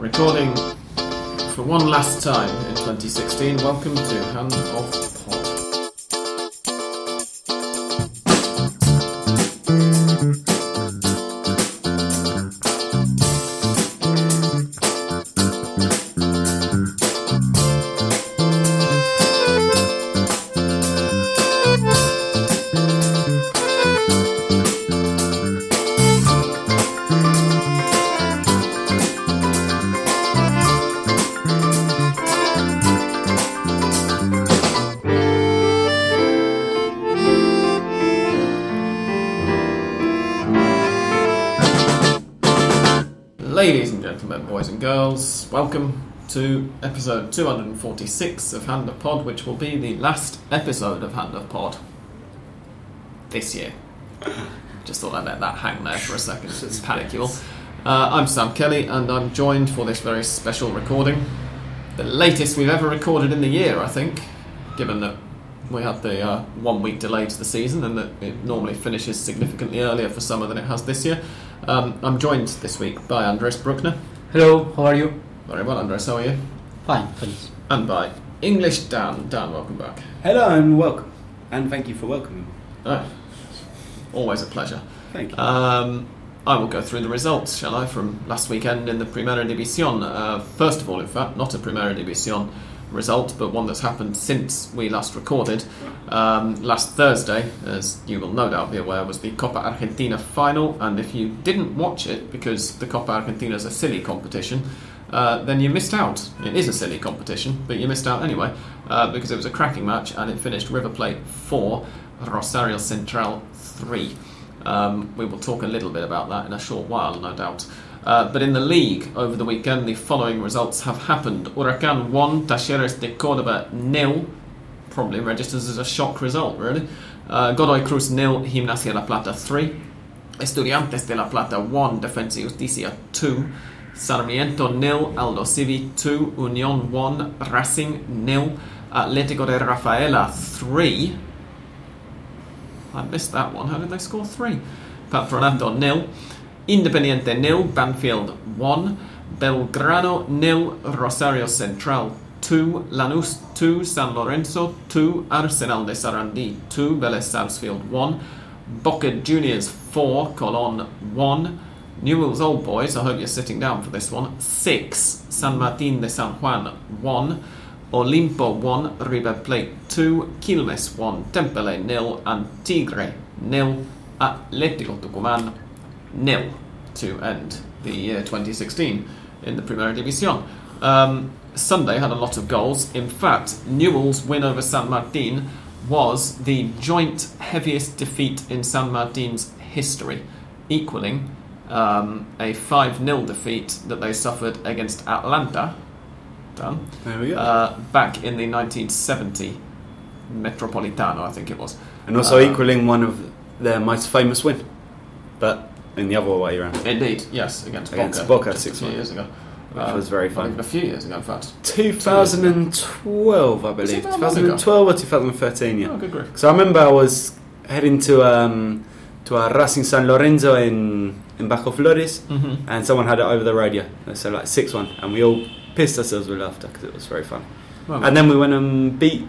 Recording for one last time in 2016. Welcome to Hand of episode 246 of Hand of Pod, which will be the last episode of Hand of Pod this year. Just thought I'd let that hang there for a second. It's panic you all. Uh, I'm Sam Kelly, and I'm joined for this very special recording. The latest we've ever recorded in the year, I think, given that we had the uh, one week delay to the season and that it normally finishes significantly earlier for summer than it has this year. Um, I'm joined this week by Andres Bruckner. Hello, how are you? Very well, Andres, how are you? Fine, thanks. And by English Dan. Dan, welcome back. Hello and welcome. And thank you for welcoming me. Oh, always a pleasure. Thank you. Um, I will go through the results, shall I, from last weekend in the Primera División. Uh, first of all, in fact, not a Primera División result, but one that's happened since we last recorded. Um, last Thursday, as you will no doubt be aware, was the Copa Argentina final, and if you didn't watch it because the Copa Argentina is a silly competition, uh, then you missed out. It is a silly competition, but you missed out anyway uh, because it was a cracking match and it finished River Plate 4, Rosario Central 3. Um, we will talk a little bit about that in a short while, no doubt. Uh, but in the league over the weekend, the following results have happened. Huracan 1, Talleres de Córdoba nil. Probably registers as a shock result, really. Uh, Godoy Cruz nil, Gimnasia La Plata 3. Estudiantes de La Plata 1, Defensa Justicia 2. Sarmiento nil, Aldosivi 2. Unión 1, Racing nil. Atlético de Rafaela 3. I missed that one. How did they score three? Patronato nil. Independiente nil. Banfield one. Belgrano nil. Rosario Central two. Lanús two. San Lorenzo two. Arsenal de Sarandí two. Vélez Sarsfield one. Boca Juniors four. Colon one. Newell's Old Boys. I hope you're sitting down for this one. Six. San Martín de San Juan one. Olimpo 1, River Plate 2, Quilmes 1, Temperley nil, and Tigre nil, Atlético Tucumán nil to end the year 2016 in the Primera División. Um, Sunday had a lot of goals. In fact, Newell's win over San Martín was the joint heaviest defeat in San Martín's history, equaling um, a 5 0 defeat that they suffered against Atlanta. Done There we go. uh, back in the 1970 Metropolitano, I think it was. and also uh, equaling one of their most famous win, but in the other way around. Indeed, yes, against, Against Boca, Boca, just a few 6-1. years ago. Which was very fun. A few years ago, in fact. 2012, I believe. it that long ago? 2012 or 2013, yeah. Oh, good grief. So I remember I was heading to um, to a Racing San Lorenzo in in Bajo Flores, Mm-hmm. and someone had it over the radio. They said like six one, and we all pissed ourselves with laughter because it was very fun. Well, And then we went and beat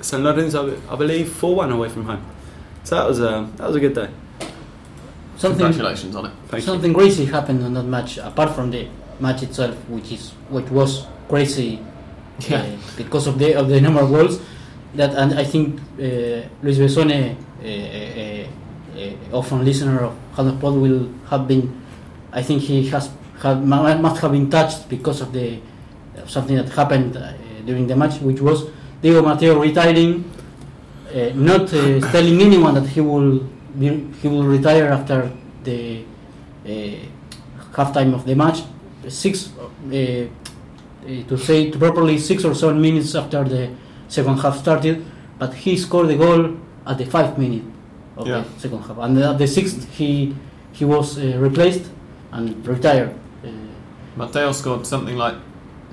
San Lorenzo, I believe, four one away from home. So that was a that was a good day. Something congratulations on it. Thank something crazy happened on that match, apart from the match itself, which is which was crazy Yeah. uh, because of the of the number of goals. That and I think uh, Luis Besone, uh, uh, uh, often listener of Hand Pod, will have been. I think he has had must have been touched because of the of something that happened uh, during the match, which was Diego Mateo retiring, uh, not uh, telling anyone that he will be, he will retire after the uh, halftime of the match. Six uh, uh, to say it properly, six or seven minutes after the second half started, but he scored the goal at the five minute Yeah. second half, and at the sixth he he was uh, replaced and retired. Uh, Mateo scored something like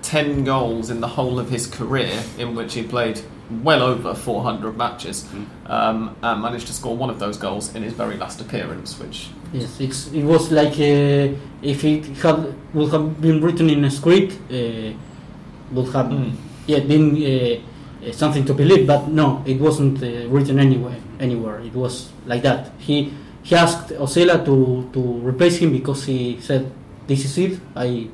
10 goals in the whole of his career in which he played well over 400 matches, Mm. um, and managed to score one of those goals in his very last appearance, which Yes, it's, it was like uh, if it had would have been written in a script, uh, would have Mm. yeah been uh, something to believe. But no, it wasn't uh, written anywhere. Anywhere, it was like that. He he asked Osella to, to replace him because he said, "This is it. I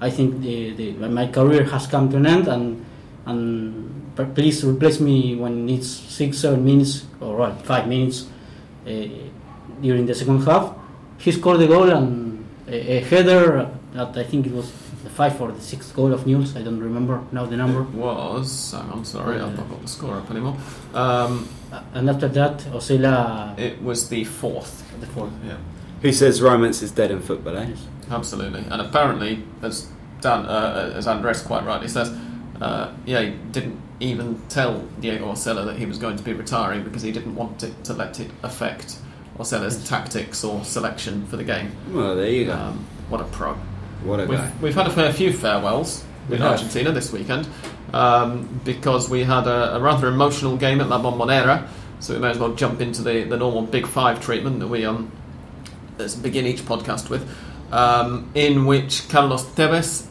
I think the, the my career has come to an end, and and please replace me when it's six seven minutes or five minutes." Uh, during the second half. He scored the goal and a, a header that I think it was the five or the sixth goal of Newell's. I don't remember now the number. it was. I'm sorry, I've not got the score up anymore. Um, And after that, Osella it was the fourth. the fourth. Yeah. Who says romance is dead in football, eh? Yes. Absolutely, and apparently, as Dan, uh, as Andres quite rightly says, uh, yeah, he didn't even tell Diego Osella that he was going to be retiring because he didn't want it to let it affect Osella's tactics or selection for the game. Well, there you go. Um, what a pro! What a. We've, we've had a fair few farewells We in have. Argentina this weekend um, because we had a, a rather emotional game at La Bombonera, so we may as well jump into the, the normal Big Five treatment that we um, begin each podcast with, um, in which Carlos Tevez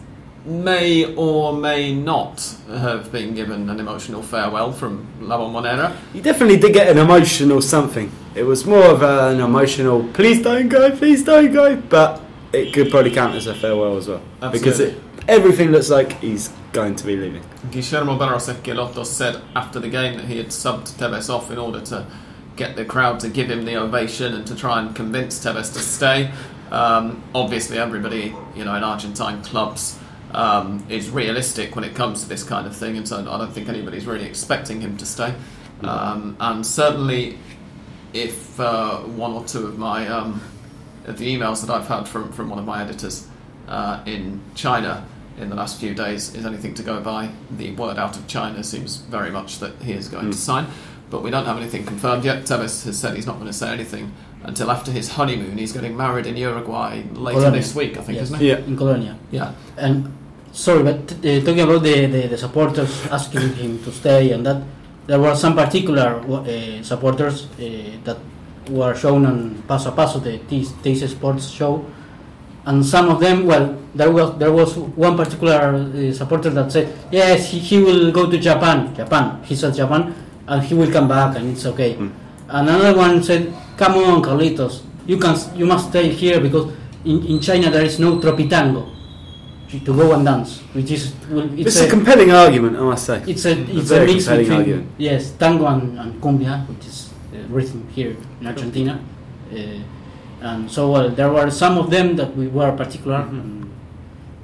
may or may not have been given an emotional farewell from La Bombonera. You definitely did get an emotional something. It was more of an emotional, please don't go, please don't go, but it could probably count as a farewell as well. Because it, everything looks like he's going to be leaving. Guillermo Barros Schelotto said after the game that he had subbed Tevez off in order to get the crowd to give him the ovation and to try and convince Tevez to stay. Um, obviously, everybody you know in Argentine clubs um, is realistic when it comes to this kind of thing, and so I don't think anybody's really expecting him to stay. Um, and certainly, if uh, one or two of my um, of the emails that I've had from, from one of my editors uh, in China in the last few days is anything to go by, the word out of China seems very much that he is going Mm. to sign. But we don't have anything confirmed yet. Tevez has said he's not going to say anything until after his honeymoon. He's getting married in Uruguay later Colonia. this week, I think, Yes. isn't he? Yeah. in Colonia. Yeah. And sorry, but uh, talking about the, the, the supporters asking him to stay and that, there were some particular uh, supporters uh, that were shown on Paso a Paso, the TyC Sports show, and some of them, well, there was there was one particular uh, supporter that said, yes, he, he will go to Japan, Japan. He said Japan, and he will come back, and it's okay. Mm. Another one said, come on, Carlitos, you can you must stay here because in, in China there is no tropitango to to go and dance, which is well, it's It's a, compelling argument, I must say. it's a it's a very mix between argument. yes tango and, and cumbia, which is rhythm here in Argentina. Uh, and so well, there were some of them that we were particular, Mhm. and,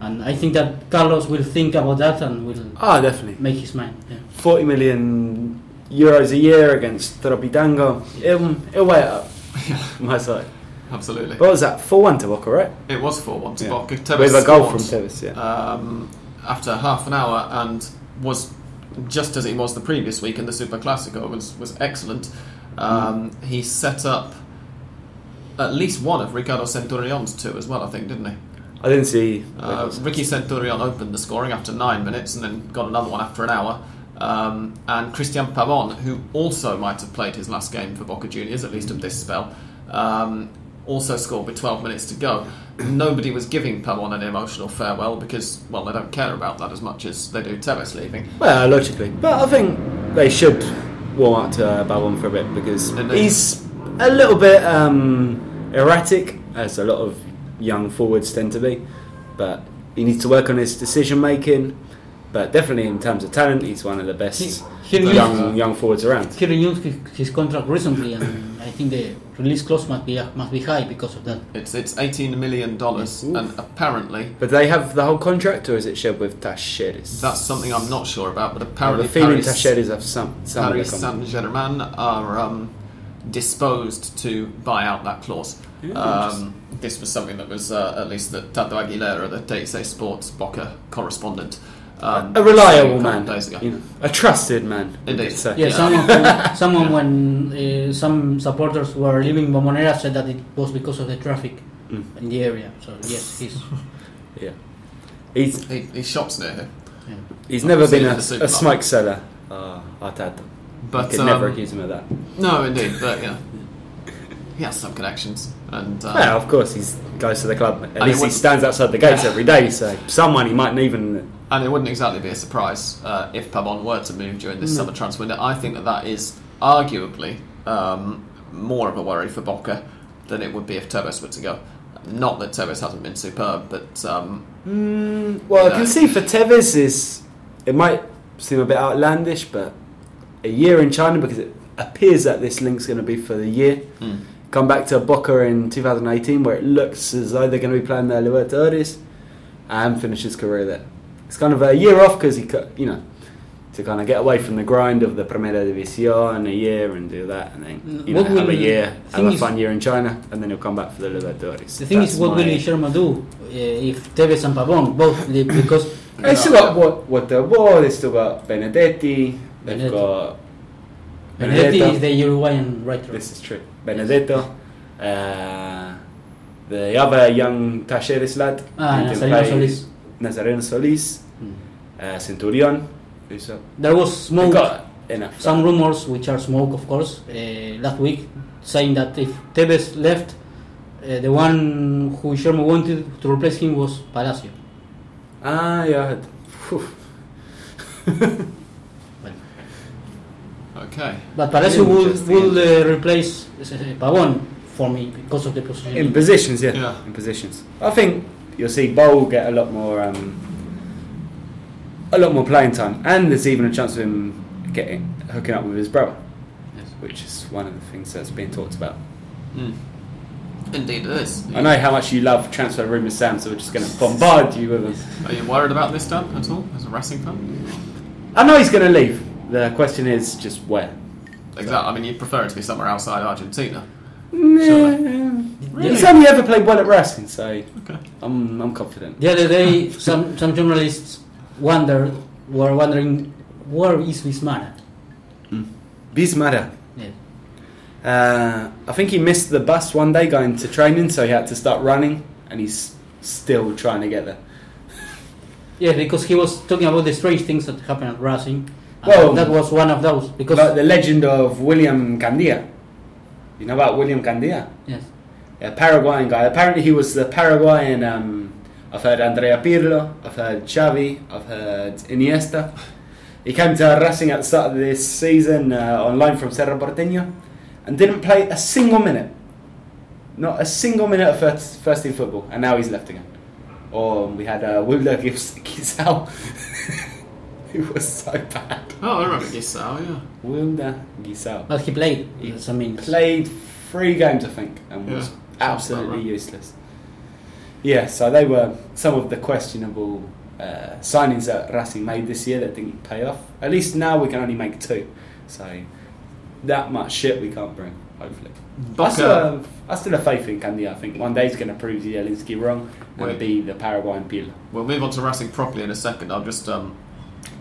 and I think that Carlos will think about that and will Ah, definitely. make his mind. Yeah. 40 million euros a year against Tropitango. It'll, it'll weigh it up. My side. Absolutely. What was that? 4 1 to Boca, right? It was 4 1 to Yeah. Boca. Tevez With a goal from scored, Tevez, yeah. um, after half an hour and was just as he was the previous week in the Super Classico was was excellent. Um, He set up at least one of Ricardo Centurion's two as well, I think, didn't he? I didn't see. Uh, Ricky Centurion opened the scoring after nine minutes and then got another one after an hour. Um, and Cristian Pavon, who also might have played his last game for Boca Juniors, at least of this spell, um, also scored with 12 minutes to go. Nobody was giving Pavon an emotional farewell because, well, they don't care about that as much as they do Tevez leaving. Well, logically. But I think they should warm up to uh, Pavon for a bit because Indeed. he's a little bit um, erratic, as a lot of young forwards tend to be. But he needs to work on his decision making. But definitely, in terms of talent, he's one of the best He- he young renewed- young forwards around. He renewed his, his contract recently, and I think the release clause must be must be high because of that. It's it's $18 million, Oof. and apparently But they have the whole contract, or is it shared with Talleres? that's something I'm not sure about, but apparently a feeling Paris, Talleres have some. some Paris. Saint Germain are um, disposed to buy out that clause. Yeah, Um, this was something that was uh, at least that Tato Aguilera, the TyC Sports Boca correspondent, um, a reliable said a couple man, days ago. you know, a trusted man. Indeed. let's say. Yeah, Yeah. someone who, someone when uh, some supporters were leaving Bombonera said that it was because of the traffic Mm. in the area. So yes, he's Yeah. He's He, he shops near here. yeah. he's I've never been a, a smoke seller. uh, Arteta. But you could never um, accuse him of that. no, indeed, but yeah, he has some connections, and uh, well, of course, he goes to the club. At he least he stands outside the gates Yeah. every day, so someone he might even. And it wouldn't exactly be a surprise uh, if Pavon were to move during this No. summer transfer window. I think that that is arguably um, more of a worry for Boca than it would be if Tevez were to go. Not that Tevez hasn't been superb, but um, Mm, well, I can see for Tevez is it might seem a bit outlandish, but a year in China because it appears that this link's going to be for the year. hmm, Come back to Boca in 2018, where it looks as though they're going to be playing the Libertadores, and finish his career there. It's kind of a year off because he, you know, to kind of get away from the grind of the Primera División a year and do that, and then you know, have a year, have a fun year in China, and then he'll come back for the Libertadores. The thing That's is, what will Sherman do uh, if Tevez and Pavon both leave? Because They still got what what there was. They still got Benedetti. They've Benedetti. got Benedetti Benedetto. is the Uruguayan writer. This is true. Benedetto. Uh, the other young Talleres lad. Ah, who can Nazareno Solis. Nazareno Solis. Hmm. Uh, Centurion. Who's? There was smoke. enough. Some rumors, which are smoke, of course, uh, last week, saying that if Tevez left, uh, the one who Sherman wanted to replace him was Palacio. Ah, yeah. I okay. But Palacio will, will uh, replace uh, Pavon for me because of the position. In positions, yeah. Yeah. In positions. I think you'll see Bou get a lot more, um, a lot more playing time, and there's even a chance of him getting hooking up with his brother, Yes. which is one of the things that's being talked about. Hmm. Indeed, it is. I know how much you love transfer rumours, Sam, so we're just going to bombard you with them. Are you worried about this, Dan, at all, as a Racing fan? I know he's going to leave. The question is just where. Exactly. I mean, you'd prefer it to be somewhere outside Argentina. Nah. Really? He's only ever played well at Racing, so Okay. I'm, I'm confident. The other day, some, some journalists wondered, were wondering, where is Bismara? Bismara. Yeah. Uh, I think he missed the bus one day going to training, so he had to start running, and he's still trying to get there. yeah, because he was talking about the strange things that happen at Racing. and Well- that was one of those. Because Like the legend of William Candia. You know about William Candia? yes, A Paraguayan guy. Apparently, he was the Paraguayan. Um, I've heard Andrea Pirlo, I've heard Xavi, I've heard Iniesta. He came to Racing at the start of this season uh, on loan from Cerro Porteño and didn't play a single minute. Not a single minute of first, first team football, and now he's left again. Or we had uh, Wilder Guisao, who was so bad. Oh, I remember Guisao, yeah. Wilder Guisao. but he played. He That's, I mean, played three games, I think, and was Yeah, absolutely right. useless. Yeah, so they were some of the questionable uh, signings that Racing made this year that didn't pay off. At least now we can only make two, so that much shit we can't bring. Hopefully, I still, have, I still have faith in Candia. I think one day he's going to prove Zielinski wrong and Wait. be the Paraguayan Pirlo. we'll move on to Racing properly in a second. I'll just um,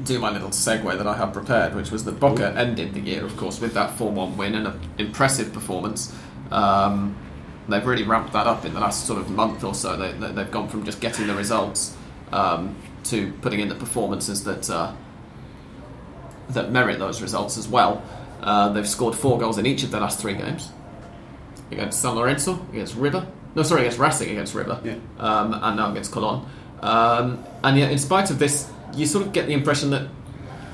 do my little segue that I had prepared, which was that Boca ended the year, of course, with that 4 1 win and an impressive performance. Um, they've really ramped that up in the last sort of month or so. They, they, they've gone from just getting the results um, to putting in the performances that uh, that merit those results as well. Uh, they've scored four goals in each of their last three games against San Lorenzo, against River. No, sorry, against Racing, against River, Yeah. um, and now against Colon. Um, and yet, in spite of this, you sort of get the impression that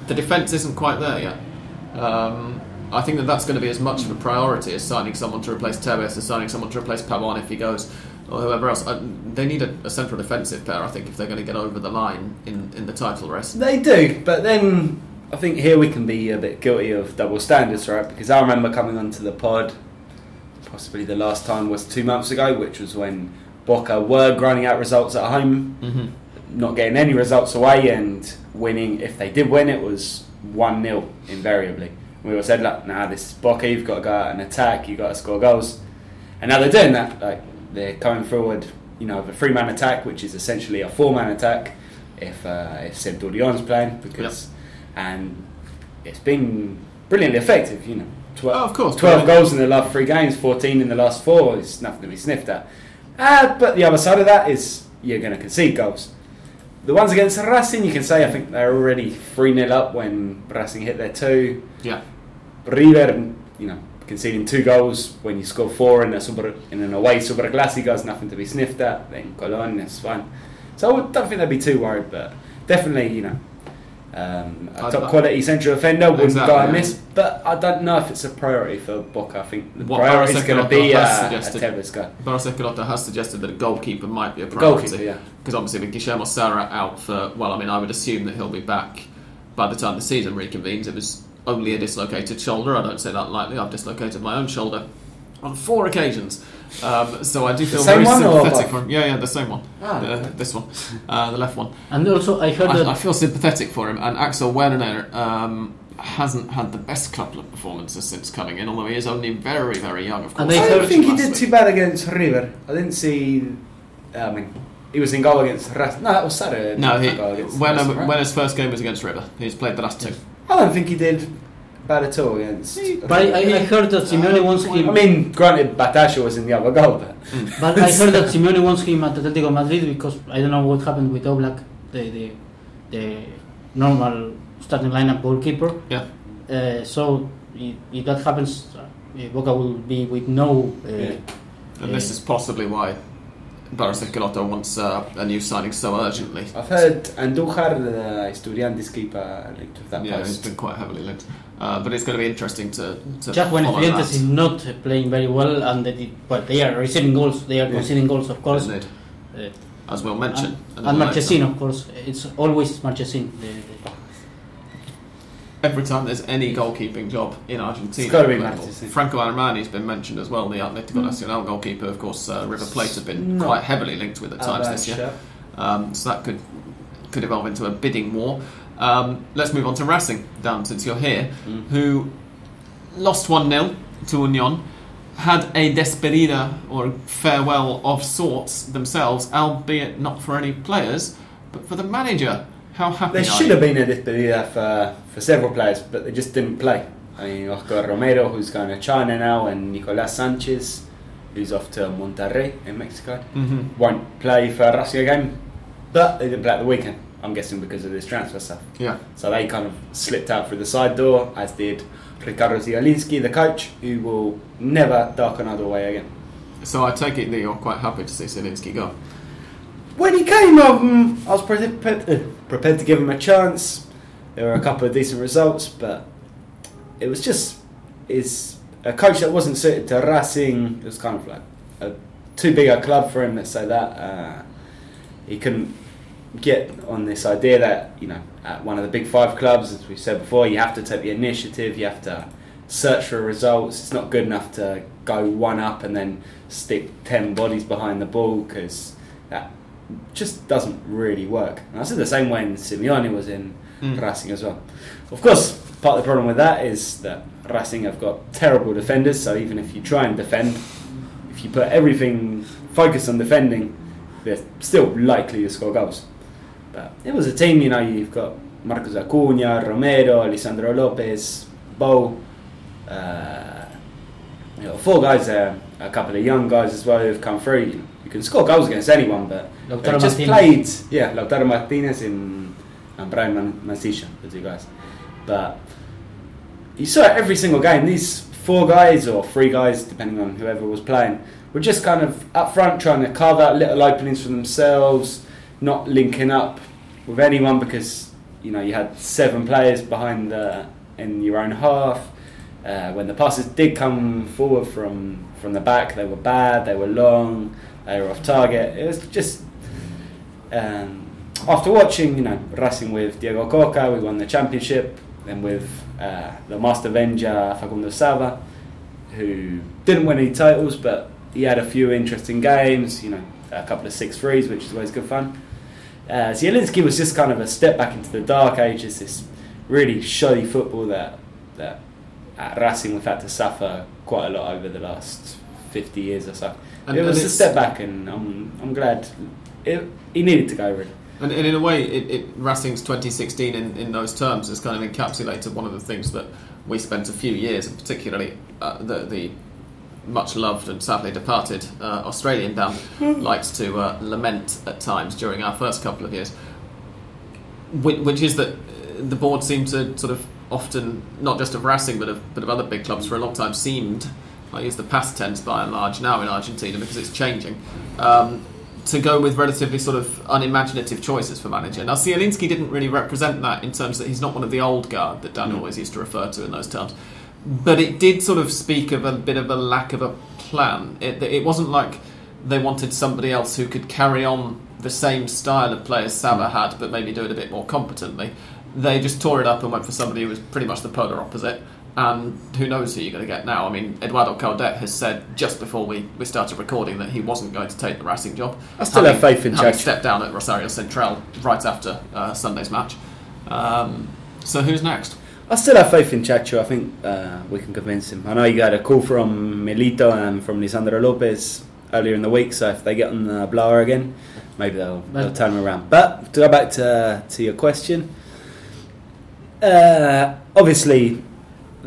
the defence isn't quite there yet. Um, I think that that's going to be as much of a priority as signing someone to replace Tevez, as signing someone to replace Pavon if he goes, or whoever else. Uh, they need a, a central defensive pair, I think, if they're going to get over the line in, in the title race. They do, but then I think here we can be a bit guilty of double standards, right? Because I remember coming onto the pod, possibly the last time was two months ago, which was when Boca were grinding out results at home, Mm-hmm. not getting any results away, and winning. If they did win, it was 1 0 invariably. We all said, like, nah, this is Boca, you've got to go out and attack, you've got to score goals. And now they're doing that. Like, they're coming forward, you know, with a three man attack, which is essentially a four man attack if, uh, if Centurion's playing, because, and it's been brilliantly effective, you know. Twe- Oh, of course. 12 goals in the last three games, 14 in the last four. It's nothing to be sniffed at. Uh, but the other side of that is you're going to concede goals. the ones against Racing, you can say I think they're already 3 0 up when Racing hit their two. Yeah. River, you know, conceding two goals when you score four in a super in an away Super Clásico is nothing to be sniffed at. Then Colón is fine. So I don't think they'd be too worried, but definitely, you know, um, a top quality central defender wouldn't Exactly, go yeah. amiss. But I don't know if it's a priority for Boca. I think the What priority is going to be has uh, a suggested. Barros Schelotto has suggested that a goalkeeper might be a priority. Goalkeeper, yeah. Because obviously with Guillermo Sara out for, well, I mean, I would assume that he'll be back by the time the season reconvenes. It was only a dislocated shoulder. I don't say that lightly. I've dislocated my own shoulder on four occasions. Um, so I do feel same very one sympathetic for him. Yeah, yeah, the same one. Ah, The- okay. this one. Uh, the left one. And also, I heard I, I feel sympathetic for him. And Axel Werner um, hasn't had the best couple of performances since coming in, although he is only very, very young, of course. And I don't think he did week. too bad against River. I didn't see. I mean, he was in goal against Racing. No, that was Saturday. No, he, goal when, Racing, right? when his first game was against River, he's played the last two. I don't think he did bad at all against. But I, I, I heard that Simeone wants him. I mean, granted, Batalla was in the other goal, but But I heard that Simeone wants him at Atletico Madrid because I don't know what happened with Oblak, the the, the normal starting lineup goalkeeper. Yeah. Uh, so if, if that happens, uh, Boca will be with no. Uh, Yeah. And this is possibly why Barros Schelotto wants uh, a new signing so urgently. I've heard Andújar, the Estudiantes keeper, linked with that Yeah, he's post. been quite heavily linked. Uh, but it's going to be interesting to, to Just when follow Estudiantes that. is not uh, playing very well, and that it, well, they are receiving goals, they are Yeah. conceding goals, of course. Isn't? Uh, As we'll mention. and, a and. Marchesin, of course. It's always Marchesin. The, the, Every time there's any goalkeeping job in Argentina, It's be Franco Armani's been mentioned as well, the Atletico Nacional goalkeeper. Of course, uh, River Plate have been quite heavily linked with at times this year. Um, so that could could evolve into a bidding war. Um, let's move on to Racing, Dan, since you're here, Mm. who lost 1 0 to Union, had a despedida or farewell of sorts themselves, albeit not for any players, but for the manager. How happy There should you? have been a despedida for, for several players, but they just didn't play. I mean, Oscar Romero, who's going to China now, and Nicolas Sanchez, who's off to Monterrey in Mexico, Mhm. won't play for Racing again. But they didn't play at the weekend, I'm guessing because of this transfer stuff. Yeah. So they kind of slipped out through the side door, as did Ricardo Zielinski, the coach, who will never darken another doorway again. So I take it that you're quite happy to see Zielinski go. When he came, um, I was pre- pre- uh, prepared to give him a chance. There were a couple of decent results, but it was just is a coach that wasn't suited to Racing. It was kind of like a too big a club for him. Let's say that uh, he couldn't get on this idea that you know at one of the big five clubs, as we said before, you have to take the initiative. You have to search for results. It's not good enough to go one up and then stick ten bodies behind the ball because that just doesn't really work. And I said the same when Simeone was in Mm. Racing as well. Of course, part of the problem with that is that Racing have got terrible defenders. So even if you try and defend, if you put everything focus on defending, they're still likely to score goals. But it was a team, you know, you've got Marcos Acuna, Romero, Lisandro Lopez, Bou. Uh, you know, four guys there, a couple of young guys as well who've come through. You, you can score goals against anyone, but just played. Yeah, Lautaro Martinez and, and Brian Mancilla, the two guys. But you saw every single game. These four guys or three guys, depending on whoever was playing, were just kind of up front trying to carve out little openings for themselves, not linking up with anyone because you know you had seven players behind the in your own half. Uh, when the passes did come forward from from the back, they were bad. They were long. They were off target. It was just. Um, after watching, you know, Racing with Diego Cocca, we won the championship. Then with uh, the Master Avenger Facundo Sava, who didn't win any titles, but he had a few interesting games. You know, a couple of six threes, which is always good fun. Uh, Zielinski was just kind of a step back into the dark ages. This really shoddy football that that at Racing we've had to suffer quite a lot over the last fifty years or so. And- it was a step back, and I'm I'm glad it, he needed to go. Really. And, and in a way, it, it, Racing's 2016 in, in those terms has kind of encapsulated one of the things that we spent a few years, and particularly uh, the, the much loved and sadly departed uh, Australian Dan likes to uh, lament at times during our first couple of years. which, which is that the board seemed to sort of often, not just of Racing but of, but of other big clubs for a long time, seemed, I use the past tense by and large now in Argentina because it's changing, um, to go with relatively sort of unimaginative choices for manager. Now, Zielinski didn't really represent that in terms that he's not one of the old guard that Dan hmm. always used to refer to in those terms. But it did sort of speak of a bit of a lack of a plan. It, it wasn't like they wanted somebody else who could carry on the same style of play as Sava hmm. had, but maybe do it a bit more competently. They just tore it up and went for somebody who was pretty much the polar opposite. And who knows who you're going to get now? I mean, Eduardo Coudet has said just before we, we started recording that he wasn't going to take the Racing job. I still have faith in having Chacho. stepped down at Rosario Central right after uh, Sunday's match. Um, so who's next? I still have faith in Chacho. I think uh, we can convince him. I know you got a call from Milito and from Lisandro Lopez earlier in the week, so if they get on the blower again, maybe they'll, they'll turn him around. But to go back to, to your question, uh, obviously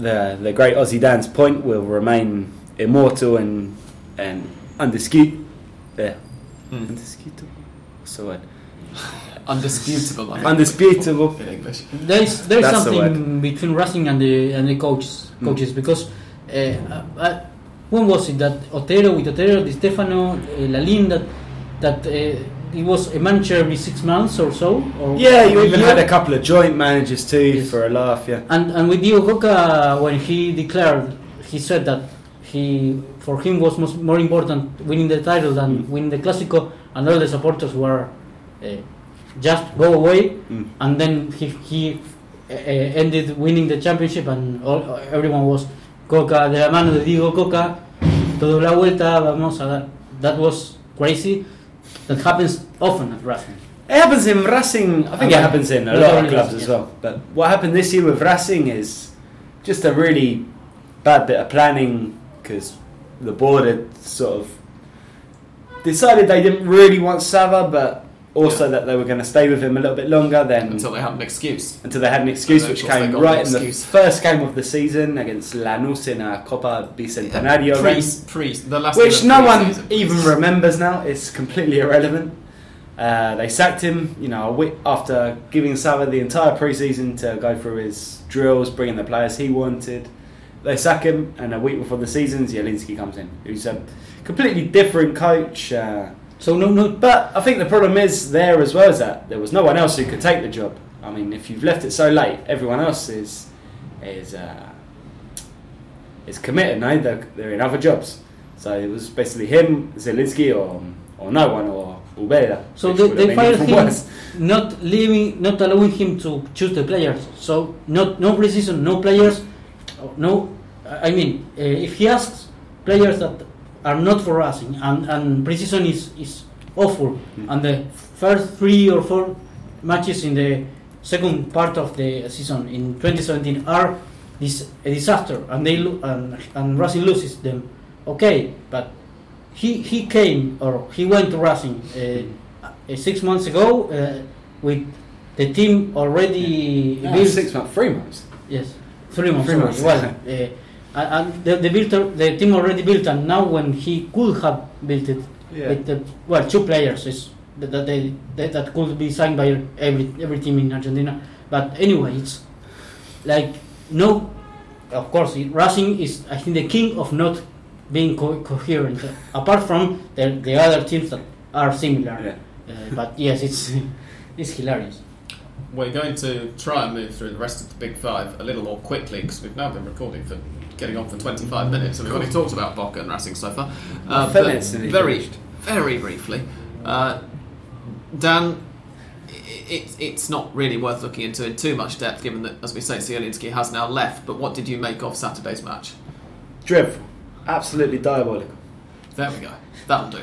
the the great Aussie dance point will remain immortal and and undisputed. Yeah, Hmm. undisputable. What's the word? Undisputable. Undisputable. in English. There's there's That's the something between wrestling and the and the coaches Mm. coaches because uh, uh, when was it that Otero with Otero, Di Stefano, uh, Lalin that that uh, he was a manager every six months or so? Or Yeah, you even year? had a couple of joint managers too Yes. for a laugh. Yeah. And and with Diego Cocca, when he declared, he said that he for him was most, more important winning the title than Mm. winning the Clásico, and all the supporters were uh, just go away. Mm. And then he he uh, ended winning the championship, and all, everyone was Cocca de la mano de Diego Cocca, todo la vuelta, vamos a dar. That was crazy. That happens often at Racing. It happens in Racing. I think it happens in a lot of clubs as yeah. well. But what happened this year with Racing is just a really bad bit of planning because the board had sort of decided they didn't really want Sava, but also Yeah. that they were going to stay with him a little bit longer. Then Until they had an excuse. until they had an excuse, which of course, they came right in the first game of the season against Lanús in a Copa Bicentenario Pre, race pre, the last which no one even remembers now. It's completely irrelevant. Uh, they sacked him, you know, a week after giving Sava the entire preseason to go through his drills, bringing the players he wanted. They sack him, and a week before the season, Zielinski comes in, who's a completely different coach. Uh, So no no but I think the problem is there as well is that there was no one else who could take the job. I mean, if you've left it so late, everyone else is is uh, is committed. No, they're, they're in other jobs. So it was basically him, Zielinski, or or no one, or Ubeda. So they, they fired him, worse. not leaving, not allowing him to choose the players. So not no preseason, no players, no. I mean, uh, if he asks players that are not for Racing and and preseason is is awful, Mm. and the first three or four matches in the second part of the season in 2017 are this a disaster, and they lo- and and Racing loses them. Okay, but he he came or he went to Racing. Uh, uh, six months ago uh, with the team already No, built. six months, three months. Yes, three months. Three months. Well, uh, and and the, the, built, the team already built, and now when he could have built it with the, well two players is that that, they, that that could be signed by every every team in Argentina. But anyway, it's like no. Of course, it- Racing is I think the king of not being co- coherent. apart from the, the other teams that are similar. Yeah. Uh, but yes, it's it's hilarious. We're going to try and move through the rest of the Big Five a little more quickly because we've now been recording for getting on for 25 minutes and we've only talked about Boca and Racing so far. Uh, Five but minutes very, finished. very briefly. Uh, Dan, i- it, it's not really worth looking into in too much depth given that, as we say, Zielinski has now left. But what did you make of Saturday's match? Dreadful. Absolutely diabolical. There we go. That'll do.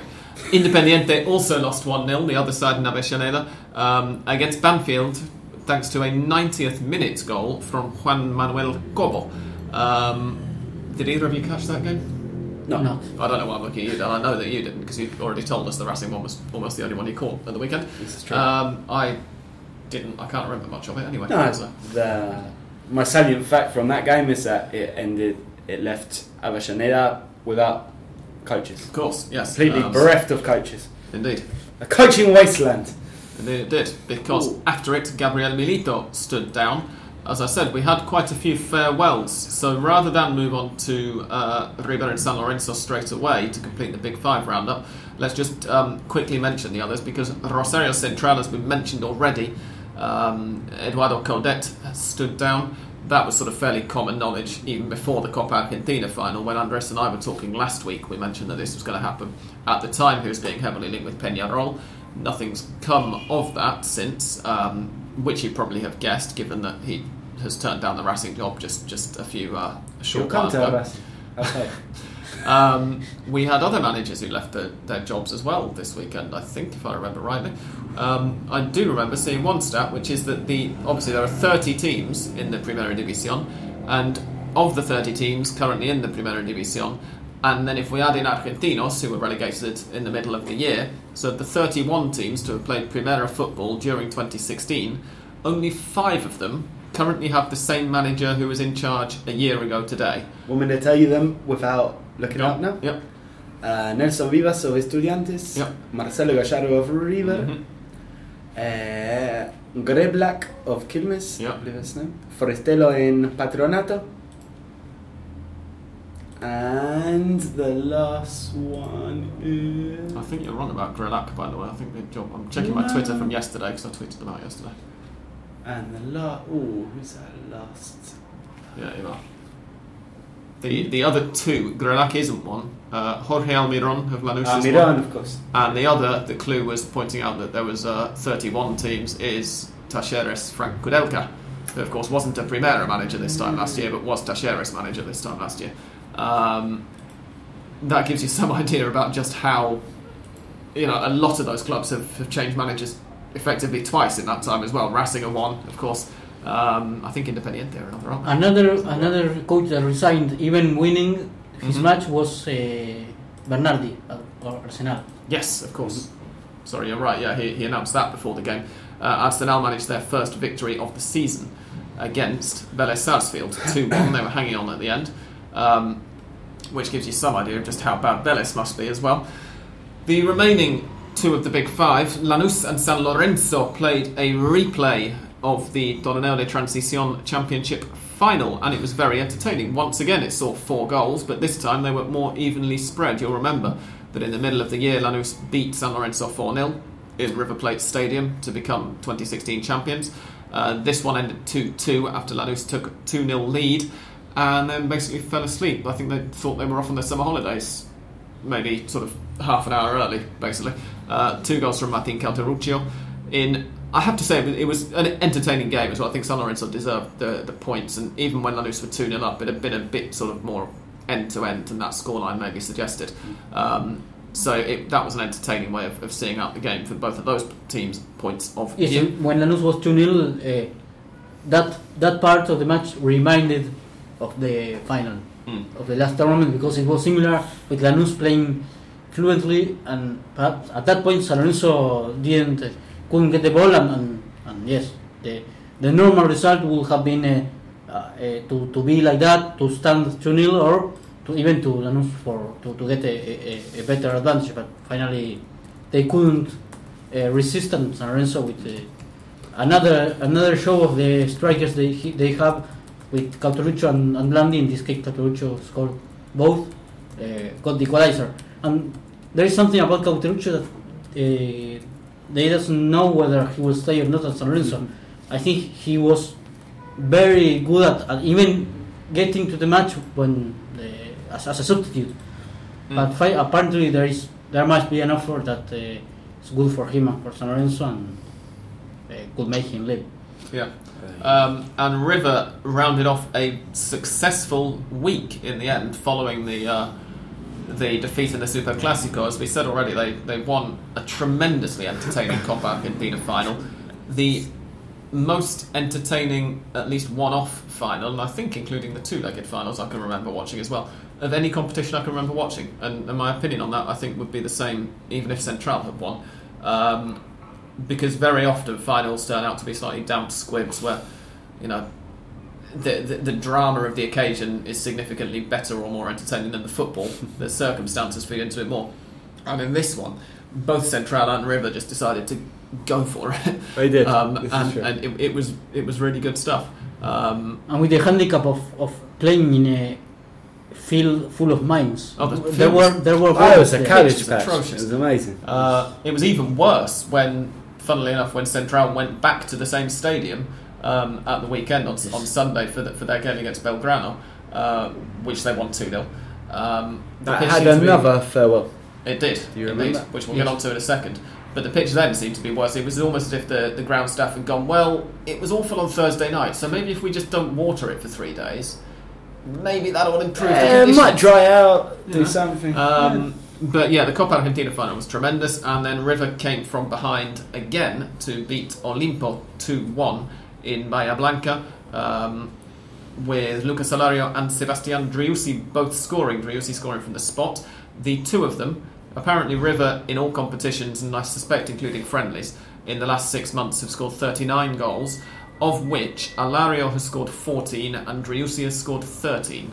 Independiente also lost 1 0, the other side in Avellaneda, um, against Banfield, thanks to a 90th minute goal from Juan Manuel Cobo. Um, did either of you catch that game? No. no. I don't know why I'm looking at you, Dan. I know that you didn't because you already told us the Racing one was almost the only one you caught at the weekend. This is true. Um, I didn't. I can't remember much of it anyway. No, so- the, my salient fact from that game is that it ended, it left Avellaneda without coaches. Of course, yes. Completely Um, bereft of coaches. Indeed. A coaching wasteland. Indeed it did, because Ooh. after it, Gabriel Milito stood down. As I said, we had quite a few farewells, so rather than move on to uh, River and San Lorenzo straight away to complete the Big Five roundup, let's just um, quickly mention the others because Rosario Central has been mentioned already. Um, Eduardo has stood down. That was sort of fairly common knowledge even before the Copa Argentina final. When Andres and I were talking last week, we mentioned that this was going to happen. At the time, he was being heavily linked with Peñarol. Nothing's come of that since, um, which you probably have guessed, given that he has turned down the Racing job just just a few uh, a short while to ago. Um, we had other managers who left their, their jobs as well this weekend, I think, if I remember rightly. Um, I do remember seeing one stat, which is that the obviously there are 30 teams in the Primera División, and of the 30 teams currently in the Primera División, and then if we add in Argentinos, who were relegated in the middle of the year, so the 31 teams to have played Primera football during 2016, only five of them currently have the same manager who was in charge a year ago today. Want me to tell you them without looking Yep. up now? Yep. Uh, Nelson Vivas of Estudiantes. Yep. Marcelo Gallardo of River. Mhm. Uh, Grelak of Quilmes. Yep. I believe his name. Forestello in Patronato. And the last one is. I think you're wrong about Grelak, by the way. I think the job. I'm checking my Twitter from yesterday because I tweeted them out yesterday. And the last. Ooh, who's that last? Yeah, you are. The the other two, Grelak isn't one. Uh, Jorge Almiron of Lanús Ah, is one, of course. and the other, the clue was pointing out that there was uh, 31 teams. Is Talleres Frank Kudelka, who of course wasn't a Primera manager this time last year, but was Talleres manager this time last year. Um, that gives you some idea about just how you know a lot of those clubs have, have changed managers effectively twice in that time as well. Racing are one, of course. Um, I think Independiente are another. Another another coach that resigned, even winning his Mhm. match, was uh, Bernardi or Arsenal. Yes, of course. Sorry, you're right. Yeah, he, he announced that before the game. Uh, Arsenal managed their first victory of the season against Vélez Sarsfield, 2 1. They were hanging on at the end, um, which gives you some idea of just how bad Vélez must be as well. The remaining two of the big five, Lanús and San Lorenzo, played a replay of the Torneo de Transición Championship final, and it was very entertaining. Once again, it saw four goals, but this time they were more evenly spread. You'll remember that in the middle of the year, Lanús beat San Lorenzo 4 0 in River Plate Stadium to become 2016 champions. Uh, this one ended 2 2 after Lanús took 2 0 lead and then basically fell asleep. I think they thought they were off on their summer holidays maybe sort of half an hour early, basically. Uh, two goals from Martin Cauteruccio. In I have to say, it was an entertaining game as well. I think San Lorenzo deserved the, the points, and even when Lanús were 2 0 up, it had been a bit sort of more end to end than that scoreline maybe suggested. Um, so it, that was an entertaining way of, of seeing out the game for both of those teams' points of Yes, view. when Lanús was 2 0, uh, that, that part of the match reminded of the final Mm. of the last tournament because it was similar with Lanús playing fluently and perhaps at that point San Lorenzo didn't uh, couldn't get the ball and, and, and yes the the normal result would have been uh, uh, uh, to, to be like that to stand 2 0 or to even to Lanús for to, to get a, a, a better advantage but finally they couldn't uh, resist and San Lorenzo with another another show of the strikers they they have with Cauteruccio and, and Blandi. In this case, Cauteruccio scored both, uh, got the equalizer. And there is something about Cauteruccio that uh, they doesn't know whether he will stay or not at San Lorenzo. I think he was very good at, at even getting to the match when uh, as, as a substitute. Mm. But fi- apparently there is there must be an offer that uh, is good for him and for San Lorenzo and uh, could make him live. Yeah. Um, and River rounded off a successful week in the end, following the uh, the defeat in the Super Classico. As we said already, they, they won a tremendously entertaining Copa Argentina final, the most entertaining, at least one-off final, and I think including the two-legged finals I can remember watching as well, of any competition I can remember watching. And, and my opinion on that, I think, would be the same even if Central had won. Um, because very often finals turn out to be slightly damp squibs where, you know, the, the, the drama of the occasion is significantly better or more entertaining than the football. There's circumstances feed into it more. And in this one, both Central and River just decided to go for it. They did. Um, and and it, it was it was really good stuff. Um, And with the handicap of, of playing in a field full of mines. Oh, the there were was- there were Oh, it was a goals cabbage patch. It was amazing. Uh, it was even worse when, funnily enough, when Central went back to the same stadium um, at the weekend on, on Sunday for, the, for their game against Belgrano, uh, which they won 2 0. Um, That had seemed to be- another farewell. it did, Do you indeed, remember? which we'll Yes. get on to in a second. But the pitch then seemed to be worse. It was almost as if the, the ground staff had gone, well, it was awful on Thursday night, so maybe if we just don't water it for three days, maybe that'll improve the Yeah, it might dry out, do Yeah. something. Um, but yeah, the Copa Argentina final was tremendous, and then River came from behind again to beat Olimpo 2 1 in Bahia Blanca, um, with Lucas Alario and Sebastian Driussi both scoring, Driussi scoring from the spot. The two of them, apparently River in all competitions, and I suspect including friendlies, in the last six months have scored 39 goals, of which Alario has scored 14 and Driussi has scored 13.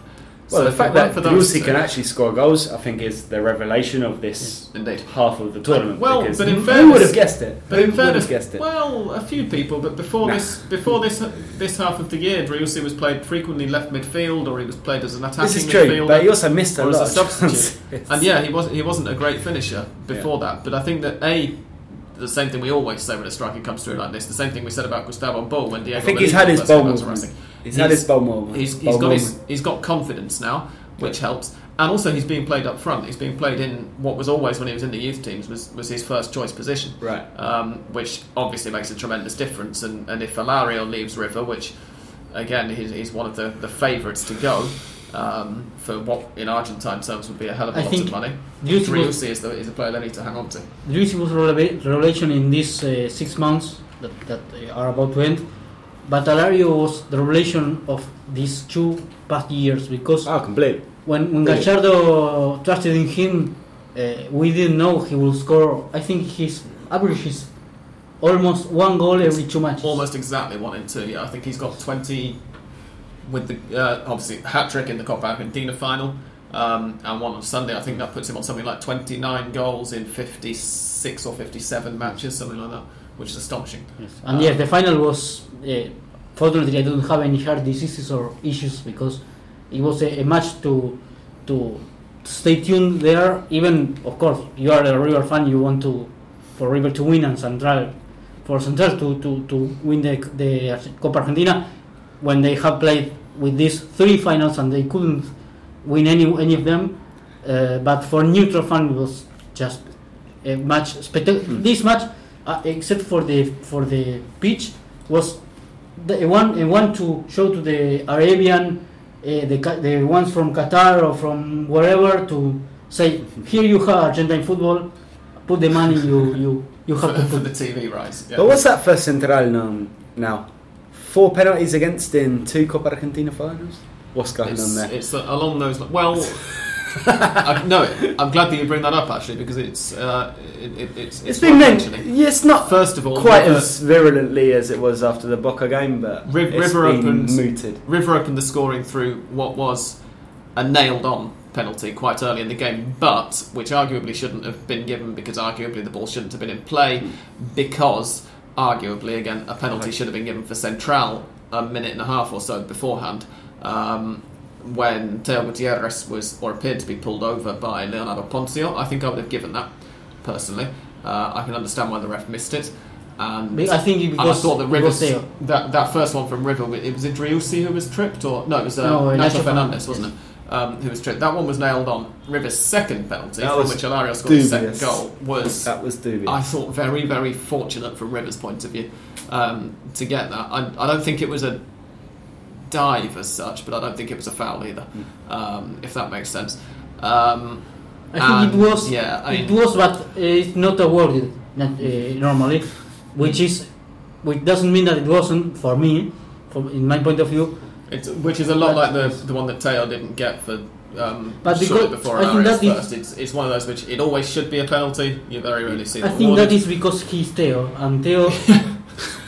Well, the fact that for those Driussi two- can actually score goals, I think, is the revelation of this Indeed. half of the tournament. Well, but in fairness, who would have guessed it? But who in fairness, guessed it? well, a few people. But before Nah. this, before this, this half of the year, Driussi was played frequently left midfield, or he was played as an attacking this is true, midfielder. but he also missed a or as a substitute. and yeah, he wasn't he wasn't a great finisher before that. But I think that a the same thing we always say when a striker comes through like this. The same thing we said about Gustavo Bou when Diego. I think he's had his first came ball out to movement. Racing. He's had his Bou moment. He's, ball he's got his, he's got confidence now, which helps. And also, he's being played up front. He's being played in what was always when he was in the youth teams was, was his first choice position right. um, which obviously makes a tremendous difference. And, and if Alario leaves River, which again he's, he's one of the, the favourites to go um, for what in Argentine terms would be a hell of a I lot think of money, Driussi was, Driussi is the, is a player they need to hang on to. Driussi was releva- revelation in these uh, six months that, that uh, are about to end. But Alario was the revelation of these two past years because Oh, complete. when, when Really? Gallardo trusted in him, uh, we didn't know he will score. I think his average is almost one goal every two matches. Almost exactly one in two. Yeah, I think he's got twenty with the uh, obviously hat trick in the Copa Argentina final. Um, and one on Sunday, I think that puts him on something like 29 goals in 56 or 57 matches, something like that, which is astonishing. Yes. And yes, the final was. Uh, fortunately, I don't have any heart diseases or issues because it was a, a match to to stay tuned there. Even of course, you are a River fan, you want to for River to win and Central for Central to, to, to win the the Copa Argentina when they have played with these three finals and they couldn't win any any of them. Uh, but for neutral fan, it was just a match. Spectac- This match, uh, except for the for the pitch, was the one a one to show to the Arabian, uh, the the ones from Qatar or from wherever to say here you have Argentine football, put the money you you you For, have to for put. the TV rights. Yeah. But what's that for Central now? now? Four penalties against in two Copa Argentina finals? What's going It's, on there? it's along those. li- Well, I, no, I'm glad that you bring that up actually because it's uh, it, it, it's it's been mentioned. Yeah, it's not First of all, quite River, as virulently as it was after the Boca game, but Riv- it's River been opens- mooted. River opened the scoring through what was a nailed-on penalty quite early in the game, but which arguably shouldn't have been given because arguably the ball shouldn't have been in play because arguably again a penalty should have been given for Central a minute and a half or so beforehand. Um, when Teo Gutierrez was or appeared to be pulled over by Leonardo Ponzio, I think I would have given that personally. Uh, I can understand why the ref missed it. And I think it and I thought that Rivers, that, that first one from River, it was it Driussi who was tripped, or no, it was uh, No, Nacho Nacho Fernandez, Fernandez, wasn't it? Um, who was tripped. That one was nailed on. Rivers' second penalty, That from which Alario scored the second goal, was That was dubious. I thought very very fortunate from Rivers' point of view um, to get that. I, I don't think it was a dive as such, but I don't think it was a foul either, um, if that makes sense. Um, I think it was. Yeah, I it was, but uh, it's not awarded not, uh, normally, which is, which doesn't mean that it wasn't for me, from in my point of view. It's, which is a lot But- like the the one that Taylor didn't get for um, But because- before I think that is- first. It's, it's one of those which it always should be a penalty. You very rarely see. I think awarded. that is because he's Teo, and Teo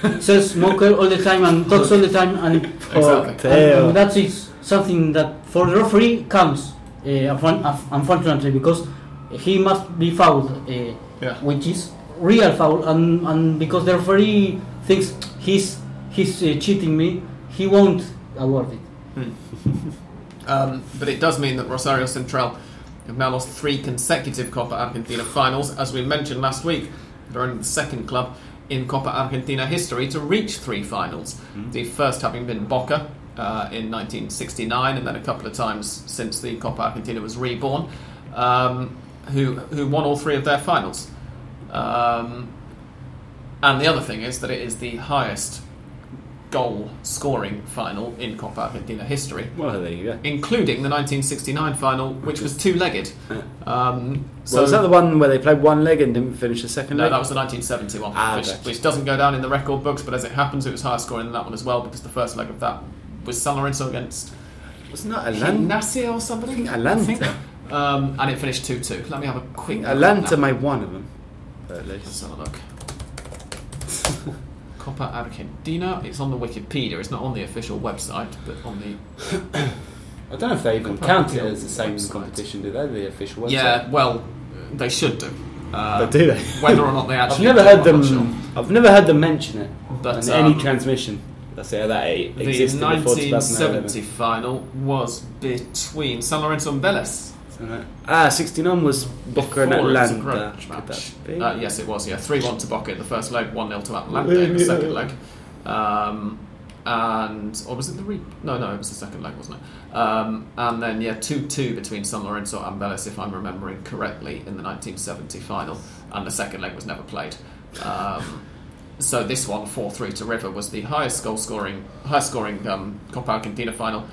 says smoker all the time and talks all the time, and, Exactly. and, and that is something that for the referee comes uh, unfun- unfortunately, because he must be fouled, uh, Yeah. which is real foul, and, and because the referee thinks he's he's uh, cheating me, he won't award it. Um, but it does mean that Rosario Central have now lost three consecutive Copa Argentina finals. As we mentioned last week, they're only the second club in Copa Argentina history to reach three finals. The first having been Boca uh, in 1969, and then a couple of times since the Copa Argentina was reborn, um, who who won all three of their finals. Um, and the other thing is that it is the highest goal scoring final in Copa Argentina history Well, there you go. including the 1969 final, which was two-legged. Um, So was that the one where they played one leg and didn't finish the second no, leg? that was the 1971, Ah, which, which doesn't go down in the record books, but as it happens, it was higher scoring than that one as well because the first leg of that was San Lorenzo against Wasn't that Atlanta? Gimnasia or somebody. I think Atlanta. Um, and it finished 2-2. Let me have a quick. Atlanta made one of them. At Let's have a look. Copa Argentina. It's on the Wikipedia. It's not on the official website, but on the I don't know if they even Copa count it as the same website. competition, do they? The official website. yeah. Well, they should do. Uh, But do they? whether or not they actually. I've never heard them. sure. I've never heard them mention it But any um, transmission. That's it. That the existed before 1970 2011. final was between San Lorenzo and Vélez. Ah, 69 was Boca and Before was a Atlanta. Could that be? Uh, yes, it was. Yeah, three-one to Boca in the first leg, one-nil to Atlanta in the second leg, um, and or was it the re? No, no, it was the second leg, wasn't it? Um, and then yeah, two-two between San Lorenzo and Vélez, if I'm remembering correctly, in the 1970 final, and the second leg was never played. Um, so this one, four-three to River, was the highest goal-scoring, highest-scoring um, Copa Argentina final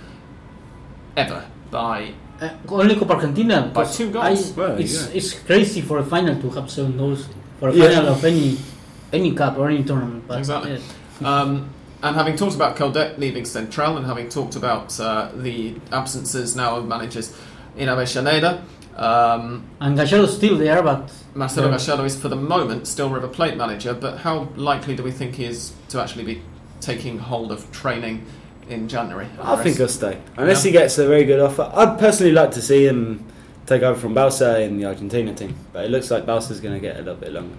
ever by Uh, only Copa Argentina. But two goals. I- Well, it's, yeah. it's crazy for a final to have seven goals for a Yeah. final of any any cup or any tournament. But Exactly. yes. Um, and having talked about Coudet leaving Central and having talked about uh, the absences now of managers in Avellaneda, um, And Gallardo's still there, but Marcelo Yeah. Is for the moment still River Plate manager, but how likely do we think he is to actually be taking hold of training in January? I think he'll stay. Unless Yeah. he gets a very good offer. I'd personally like to see him take over from Bauza in the Argentina team. But it looks like Bauza's going to get a little bit longer.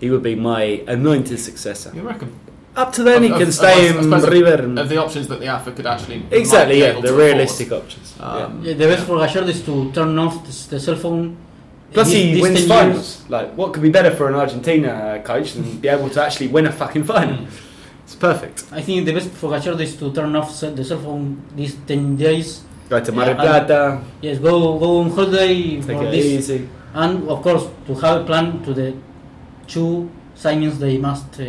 He would be my anointed successor. You reckon? Up to then, he can of- stay of- in River. And Of the options that the AFA could actually might exactly, yeah, the to afford. realistic options. Um, yeah, the best yeah. for Gallardo is to turn off the, the cell phone. Plus, These- he wins finals. years- Like, what could be better for an Argentina uh, coach than be able to actually win a fucking final? It's perfect. I think the best for Gallardo is to turn off the cell phone these 10 days. Go to Mar del Yeah, and- Plata, Yes, go go on holiday take for it this. easy. And of course, to have a plan to the two signings they must uh,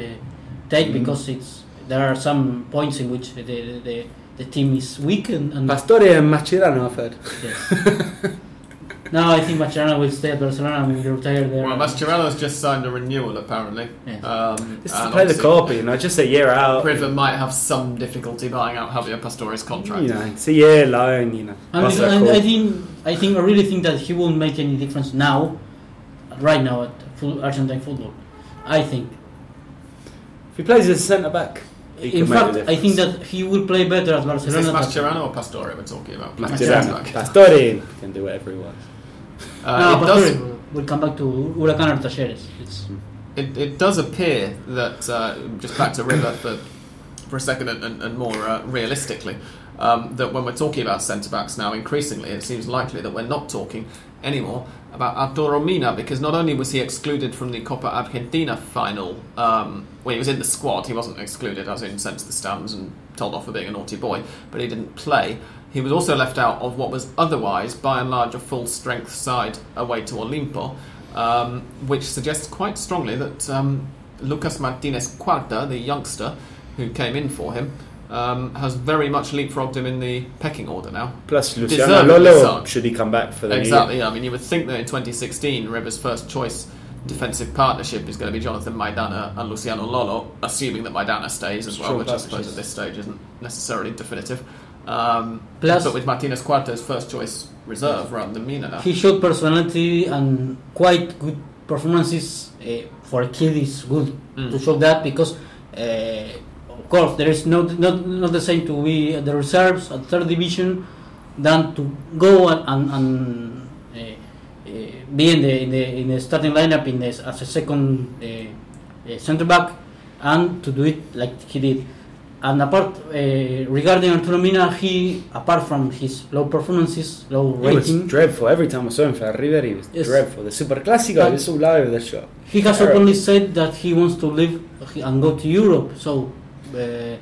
take Mm. because it's there are some points in which the the, the, the team is weak and, and Pastore and Mascherano, I've heard. yes. no, I think Mascherano will stay at Barcelona and will retire there. Well, Mascherano's just signed a renewal apparently. Yes. Um, This to play the obviously- copy, you know, just a year out. River might have some difficulty buying out Javier Pastore's contract. You know, it's a year loan, you know. and, What's because- that and I think I think I really think that he won't make any difference now, right now at full Argentine football. I think. If he plays as a centre back, In fact, I think that he will play better at Is Barcelona. this than- Mascherano or Pastore we're talking about? Mascherano. Okay. Pastore can do whatever he wants. Uh, no, it, but does, sorry, we'll come back to Huracan or Talleres. It's it, it does appear that, uh, just back to River for, for a second and, and, and more uh, realistically, um, that when we're talking about centre backs now, increasingly it seems likely that we're not talking anymore about Arturo Mina because not only was he excluded from the Copa Argentina final, um, when he was in the squad, he wasn't excluded as in sent to the stands and told off for being a naughty boy, but he didn't play. He was also left out of what was otherwise, by and large, a full strength side away to Olimpo, um, which suggests quite strongly that um, Lucas Martinez Quarta, the youngster who came in for him, um, has very much leapfrogged him in the pecking order now. Plus, Luciano Lolo, so. should he come back for the new Exactly. I mean, you would think that in 2016, River's first choice defensive partnership is going to be Jonathan Maidana and Luciano Lolo, assuming that Maidana stays as well, which I suppose at this stage isn't necessarily definitive. Um, Plus- but with Martinez Quarta's first choice reserve rather than Mina he showed personality and quite good performances uh, for a kid. is good Mm. to show that because, uh, of course, there is not not not the same to be at the reserves at third division than to go and and, and uh, uh, be in the in the in the starting lineup in this as a second uh, uh, center back and to do it like he did. And apart uh, regarding Arturo Mina, he apart from his low performances, low He was rating, dreadful. Every time I saw him for River, he was Yes. dreadful. The Super Clásico, he was all over the shop. he has Terrible. openly said that he wants to leave and go to Europe. So. Uh,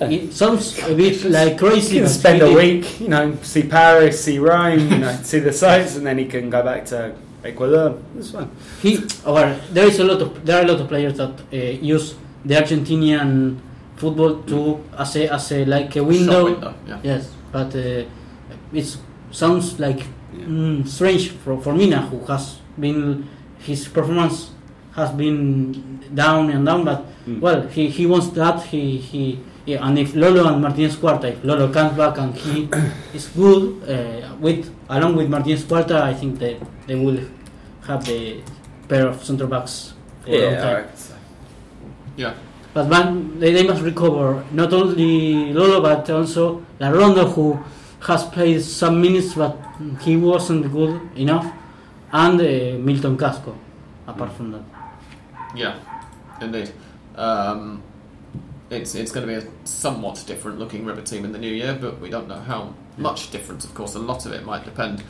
it sounds a bit like crazy. He can spend a week, you know, see Paris, see Rome, you know, see the sights, and then he can go back to Ecuador. It's fine. He, well, there is a lot of there are a lot of players that uh, use the Argentinian football to as a as a like a window. window, yeah. Yes, but uh, it sounds like Yeah. mm, strange for for Mina, who has been his performance has been down and down. But Mm. well, he, he wants that. He he. Yeah, and if Lolo and Martinez Quarta, if Lolo comes back and he is good uh, with along with Martinez Quarta, I think that they will have the pair of centre backs for a long Yeah, time. alright. Yeah. But man, they, they must recover not only Lolo but also Larrondo, who has played some minutes but he wasn't good enough, and uh, Milton Casco. Apart from that, Yeah, indeed. Um, it's it's going to be a somewhat different looking River team in the new year, but we don't know how much difference. Of course, a lot of it might depend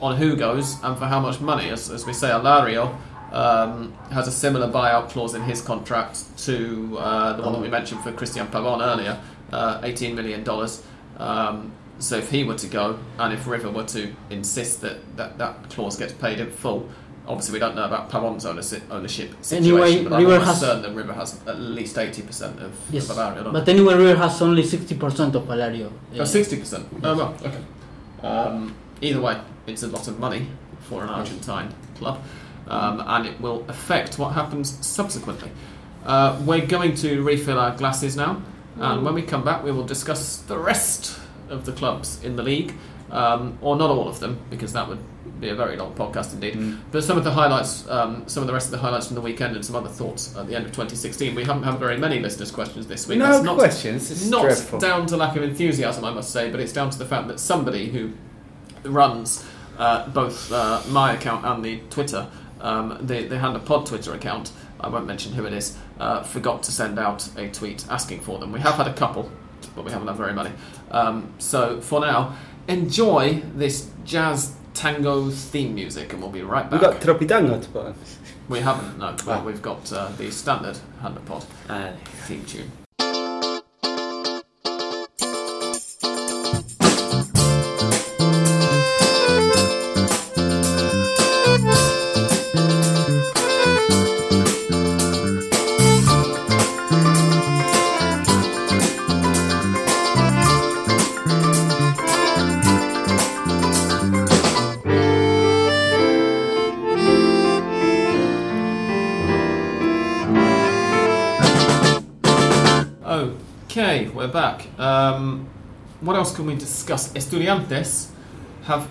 on who goes and for how much money. As, as we say, Alario um, has a similar buyout clause in his contract to uh, the one that we mentioned for Cristian Pavon earlier, uh, eighteen million dollars. Um, so if he were to go, and if River were to insist that that, that clause gets paid in full, obviously we don't know about Pavon's ownership, ownership situation, Anyway, but I'm River has- certain that River has at least eighty percent of, yes. of But anyway, River has only sixty percent of Alario. Oh, 60%. Oh, well, okay. Um, either way, it's a lot of money for an Argentine club, um, and it will affect what happens subsequently. Uh, we're going to refill our glasses now, and when we come back, we will discuss the rest of the clubs in the league, um, or not all of them, because that would be a very long podcast indeed. Mm. But some of the highlights, um, some of the rest of the highlights from the weekend, and some other thoughts at the end of 2016. We haven't had very many listeners' questions this week. No That's not questions. It's not dreadful. down to lack of enthusiasm, I must say, but it's down to the fact that somebody who runs uh, both uh, my account and the Twitter, um, the, the Hand of Pod Twitter account, I won't mention who it is, uh, forgot to send out a tweet asking for them. We have had a couple, but we haven't had very many. Um, so for now, enjoy this jazz tango theme music, and we'll be right back. We've got Tropitango to put on. we haven't, no. Well, Ah. we've got uh, the standard Hand of Pod Ah, theme tune. Else we discuss? Estudiantes have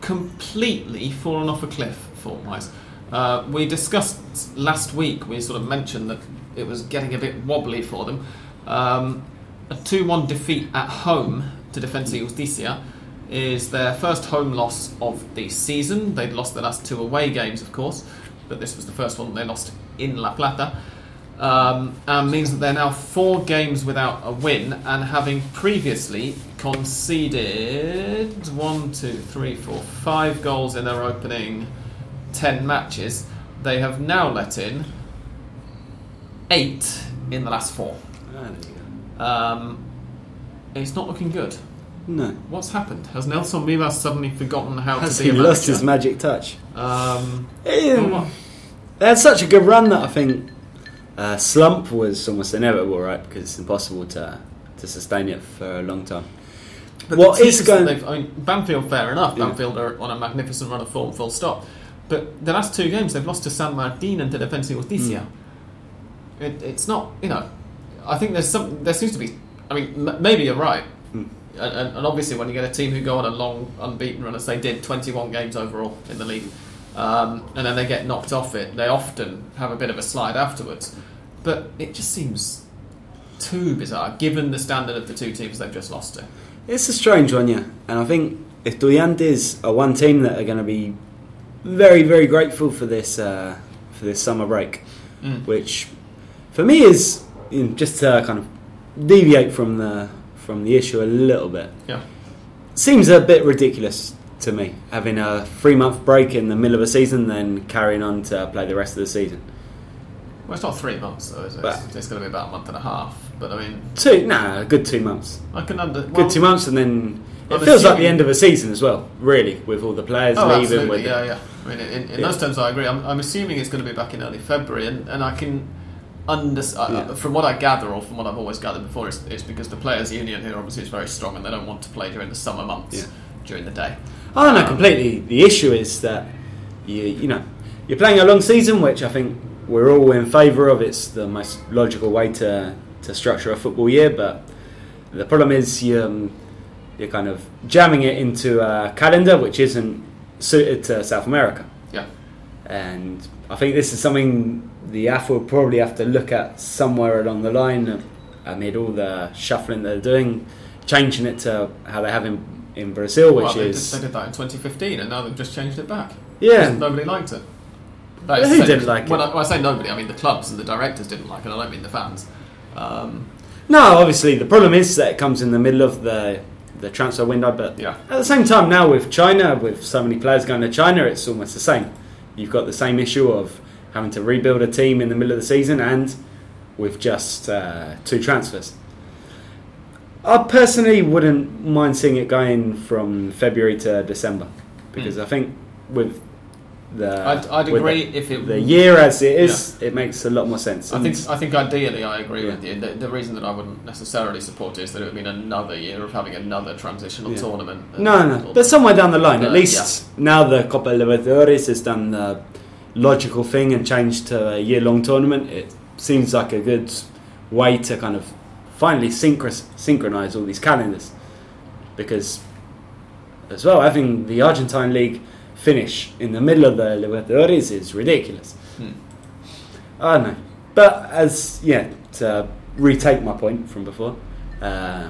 completely fallen off a cliff form wise. Uh, we discussed last week, we sort of mentioned that it was getting a bit wobbly for them. Um, a 2 1 defeat at home to Defensa Justicia is their first home loss of the season. They'd lost their last two away games, of course, but this was the first one they lost in La Plata um, and means that they're now four games without a win and having previously conceded one, two, three, four, five goals in their opening ten matches. They have now let in eight in the last four. ah, there you go. Um, it's not looking good. No. What's happened? Has Nelson Vivas suddenly forgotten how Has to be he a lost his magic touch? um, well, They had such a good run that I think uh, slump was almost inevitable, right? Because it's impossible to to sustain it for a long time. But What is going- I mean, Banfield, fair enough. Yeah. Banfield are on a magnificent run of form, full stop. But the last two games, they've lost to San Martin and to Defensa Justicia. Hmm. It, it's not, you know. I think there's some. There seems to be. I mean, m- maybe you're right. And, and, and obviously, when you get a team who go on a long unbeaten run, as they did, 21 games overall in the league, um, and then they get knocked off it, they often have a bit of a slide afterwards. But it just seems too bizarre, given the standard of the two teams they've just lost to. It's a strange one, yeah. And I think Estudiantes are one team that are going to be very very grateful for this uh, for this summer break, Mm. which for me is you know, just to kind of deviate from the from the issue a little bit. Yeah. Seems a bit ridiculous to me having a three month break in the middle of a season, then carrying on to play the rest of the season. Well, it's not three months, though, is it? But- It's, it's going to be about a month and a half. But I mean, Two, nah, a good two months. I can under. Good two months, and then it I'm feels like the end of a season as well. Really, with all the players Oh, leaving. With Yeah, yeah. I mean, in, in Yeah. those terms, I agree. I'm, I'm assuming it's going to be back in early February, and, and I can understand. Uh, yeah. Uh, from what I gather, or from what I've always gathered before, it's, it's because the players' union here obviously is very strong, and they don't want to play during the summer months Yeah. during the day. Oh no, um, completely. The issue is that you you know you're playing a long season, which I think we're all in favour of. It's the most logical way to to structure a football year, but the problem is you um, you're kind of jamming it into a calendar which isn't suited to South America, Yeah. and I think this is something the AF will probably have to look at somewhere along the line amid all the shuffling they're doing, changing it to how they have in in Brazil, which well, they, is did, they did that in 2015, and now they've just changed it back. yeah. Nobody liked it. Who That is to say- didn't like when it? I, when I say nobody, I mean the clubs and the directors didn't like it. I don't mean the fans. Um, No, obviously the problem is that it comes in the middle of the the transfer window. But yeah. at the same time, now with China, with so many players going to China, it's almost the same. You've got the same issue of having to rebuild a team in the middle of the season, and with just uh, two transfers. I personally wouldn't mind seeing it going from February to December because I think with the I'd, I'd agree the, if it the year as it is, it makes a lot more sense. I think I think ideally I agree Yeah. with you. The, the reason that I wouldn't necessarily support it is that it would mean another year of having another transitional Yeah. tournament. No, no, but somewhere down the line, But, at least now the Copa Libertadores has done the logical thing and changed to a year-long tournament. It seems like a good way to kind of finally synchro- synchronize all these calendars, because as well having the Argentine league finish in the middle of the Libertadores is ridiculous. Hmm. I don't know, but as yeah, to retake my point from before, uh,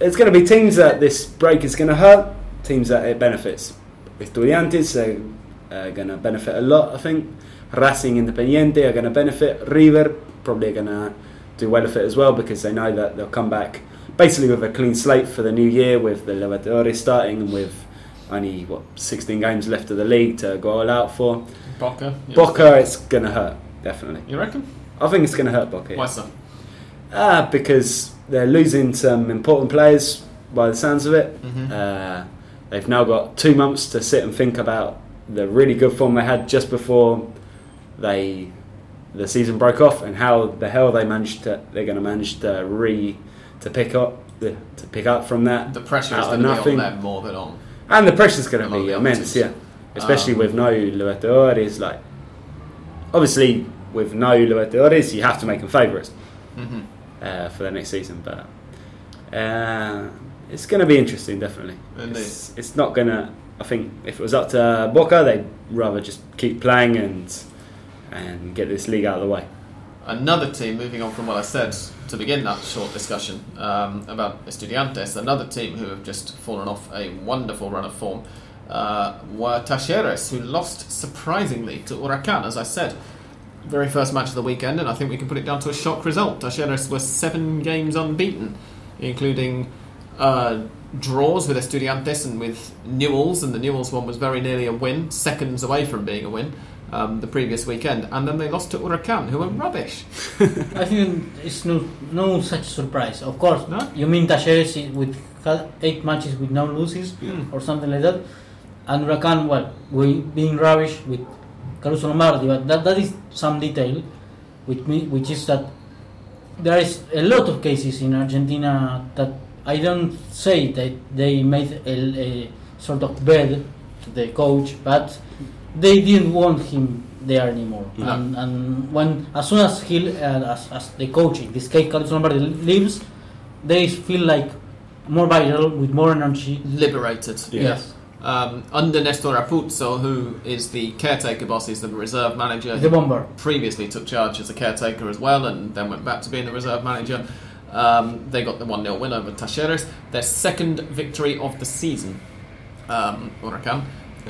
it's going to be teams that this break is going to hurt, teams that it benefits. Estudiantes are uh, going to benefit a lot, I think. Racing Independiente are going to benefit. River probably going to do well with it as well because they know that they'll come back basically with a clean slate for the new year with the Libertadores starting and with only what 16 games left of the league to go all out for. Boca. yes. Boca, it's going to hurt definitely. You reckon? I think it's going to hurt Boca. Why so? Ah, because they're losing some important players by the sounds of it. Mhm. Uh, they've now got two months to sit and think about the really good form they had just before they the season broke off and how the hell they managed to they're going to manage to re to pick up the, to pick up from that The pressure is out of going to be nothing. on them more than on. And the pressure's going to be immense yeah especially Um, with no Libertadores like obviously with no Libertadores you have to make them favourites hmm uh, for the next season. But uh, it's going to be interesting, definitely. It's, it's not going to. I think if it was up to Boca, they'd rather just keep playing and and get this league out of the way. Another team, moving on from what I said to begin that short discussion um, about Estudiantes, another team who have just fallen off a wonderful run of form uh, were Talleres, who lost surprisingly to Huracan, as I said. Very first match of the weekend, and I think we can put it down to a shock result. Talleres were seven games unbeaten, including uh, draws with Estudiantes and with Newells, and the Newells one was very nearly a win, seconds away from being a win. Um, the previous weekend, and then they lost to Huracan, who were rubbish. I think it's no no such surprise. Of course, No? you mean Talleres i- with eight matches with no losses Mm. or something like that, and Huracan, well, we being rubbish with Caruso Lombardi, but that, that is some detail, which me, which is that there is a lot of cases in Argentina that I don't say that they made a, a sort of bed to the coach, but they didn't want him there anymore. No. And, and when as soon as he, uh, as, as the coach, in this case Caruso Lombardi, leaves, they feel like more vital with more energy. Liberated. Yeah. Yes, Um, under Nestor Apuzzo, who is the caretaker boss, he's the reserve manager. the bomber. previously took charge as a caretaker as well and then went back to being the reserve manager. Um, they got the 1 0 win over Talleres, their second victory of the season, um, Huracan.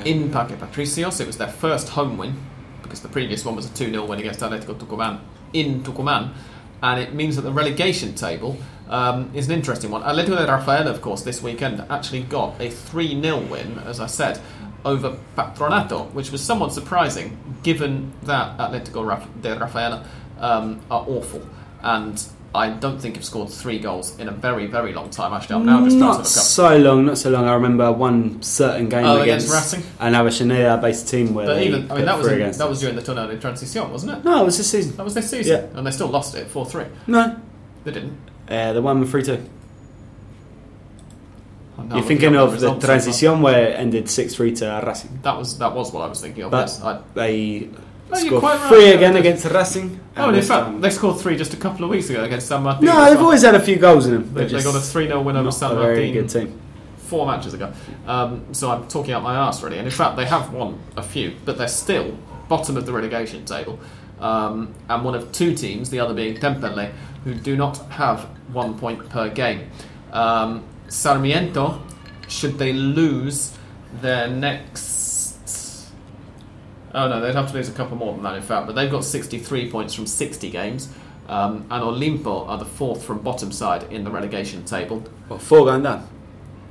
In Parque Patricios. It was their first home win because the previous one was a 2 0 win against Atletico Tucumán in Tucumán. And it means that the relegation table um, is an interesting one. Atletico de Rafaela, of course, this weekend actually got a 3 0 win, as I said, over Patronato, which was somewhat surprising given that Atletico de Rafaela um, are awful. And I don't think have scored three goals in a very, very long time. Actually, I'm now just Not so long, not so long. I remember one certain game Oh, against, against Racing? an Avellaneda based team where But even, I mean, that was in, that was during the Torneo de Transición, wasn't it? No, it was this season. That was this season, Yeah. and they still lost it four three. No, They didn't. uh, the one with 3 2. I'm You're thinking of the as. Transición where it ended 6 3 to Racing. That was that was what I was thinking of. But yes, I, they No, scored quite right, three yeah, again they- against Racing. oh, and in fact, time- they scored three just a couple of weeks ago against San Martin. no, they've well. always had a few goals in them. They, They're got a just 3 0 win over not San a very Martin good team. four matches ago. Um, so I'm talking out my arse, really. And in fact, they have won a few, but they're still bottom of the relegation table. Um, and one of two teams, the other being Temperley, who do not have one point per game. Um, Sarmiento, should they lose their next. Oh no, they'd have to lose a couple more than that, in fact. But they've got 63 points from 60 games. Um, and Olimpo are the fourth from bottom side in the relegation table. Well, four going down.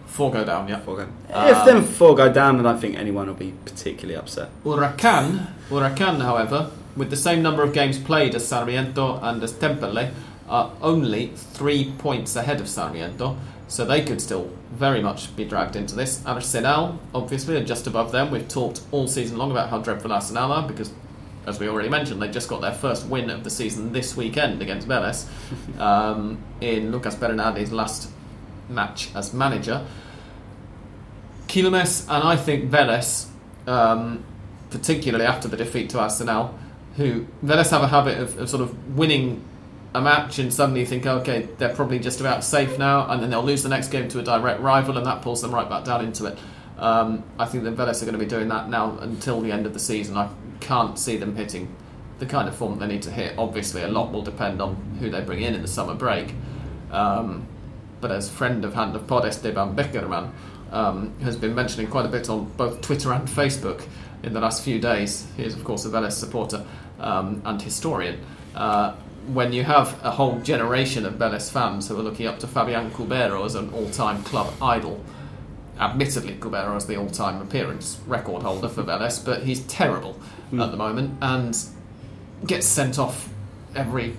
Four go down, yeah. Four going. Um, if them four go down, I don't think anyone will be particularly upset. Huracan, Huracan, however, with the same number of games played as Sarmiento and as Temperley, are only three points ahead of Sarmiento, so they could still very much be dragged into this. Arsenal, obviously, are just above them. We've talked all season long about how dreadful Arsenal are because, as we already mentioned, they just got their first win of the season this weekend against Vélez um, in Lucas Bernardi's last match as manager. Quilmes and I think Vélez, um, particularly after the defeat to Arsenal, who Vélez have a habit of, of sort of winning a match and suddenly think, okay, they're probably just about safe now, and then they'll lose the next game to a direct rival, and that pulls them right back down into it. Um, I think that Vélez are going to be doing that now until the end of the season. I can't see them hitting the kind of form they need to hit. Obviously, a lot will depend on who they bring in in the summer break. Um, but as friend of Hand of Pod, Esteban Beckerman, um, has been mentioning quite a bit on both Twitter and Facebook in the last few days. He is, of course, a Vélez supporter um, and historian. Uh, when you have a whole generation of Vélez fans who are looking up to Fabian Cubero as an all-time club idol, admittedly Cubero is the all-time appearance record holder for Vélez, but he's terrible at the moment and gets sent off every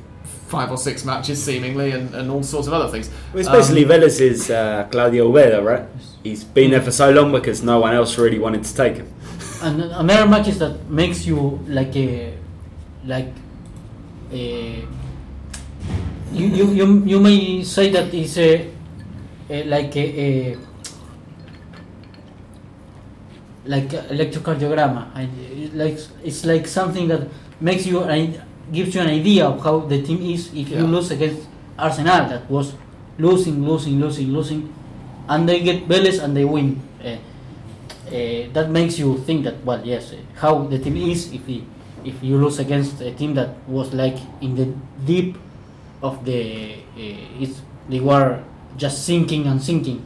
five or six matches seemingly and, and all sorts of other things. Well, it's basically Um, Vélez's uh, Claudio Ubeda, right? He's been there for so long because no one else really wanted to take him. And another match is that makes you like a like a you you you, you may say that it's a, a like a, a like electrocardiogram it like it's like something that makes you an, gives you an idea of how the team is if Yeah. you lose against Arsenal that was losing losing losing losing and they get Vélez and they win uh, uh, that makes you think that well yes uh, how the team is if he, if you lose against a team that was like in the deep of the uh, they were just sinking and sinking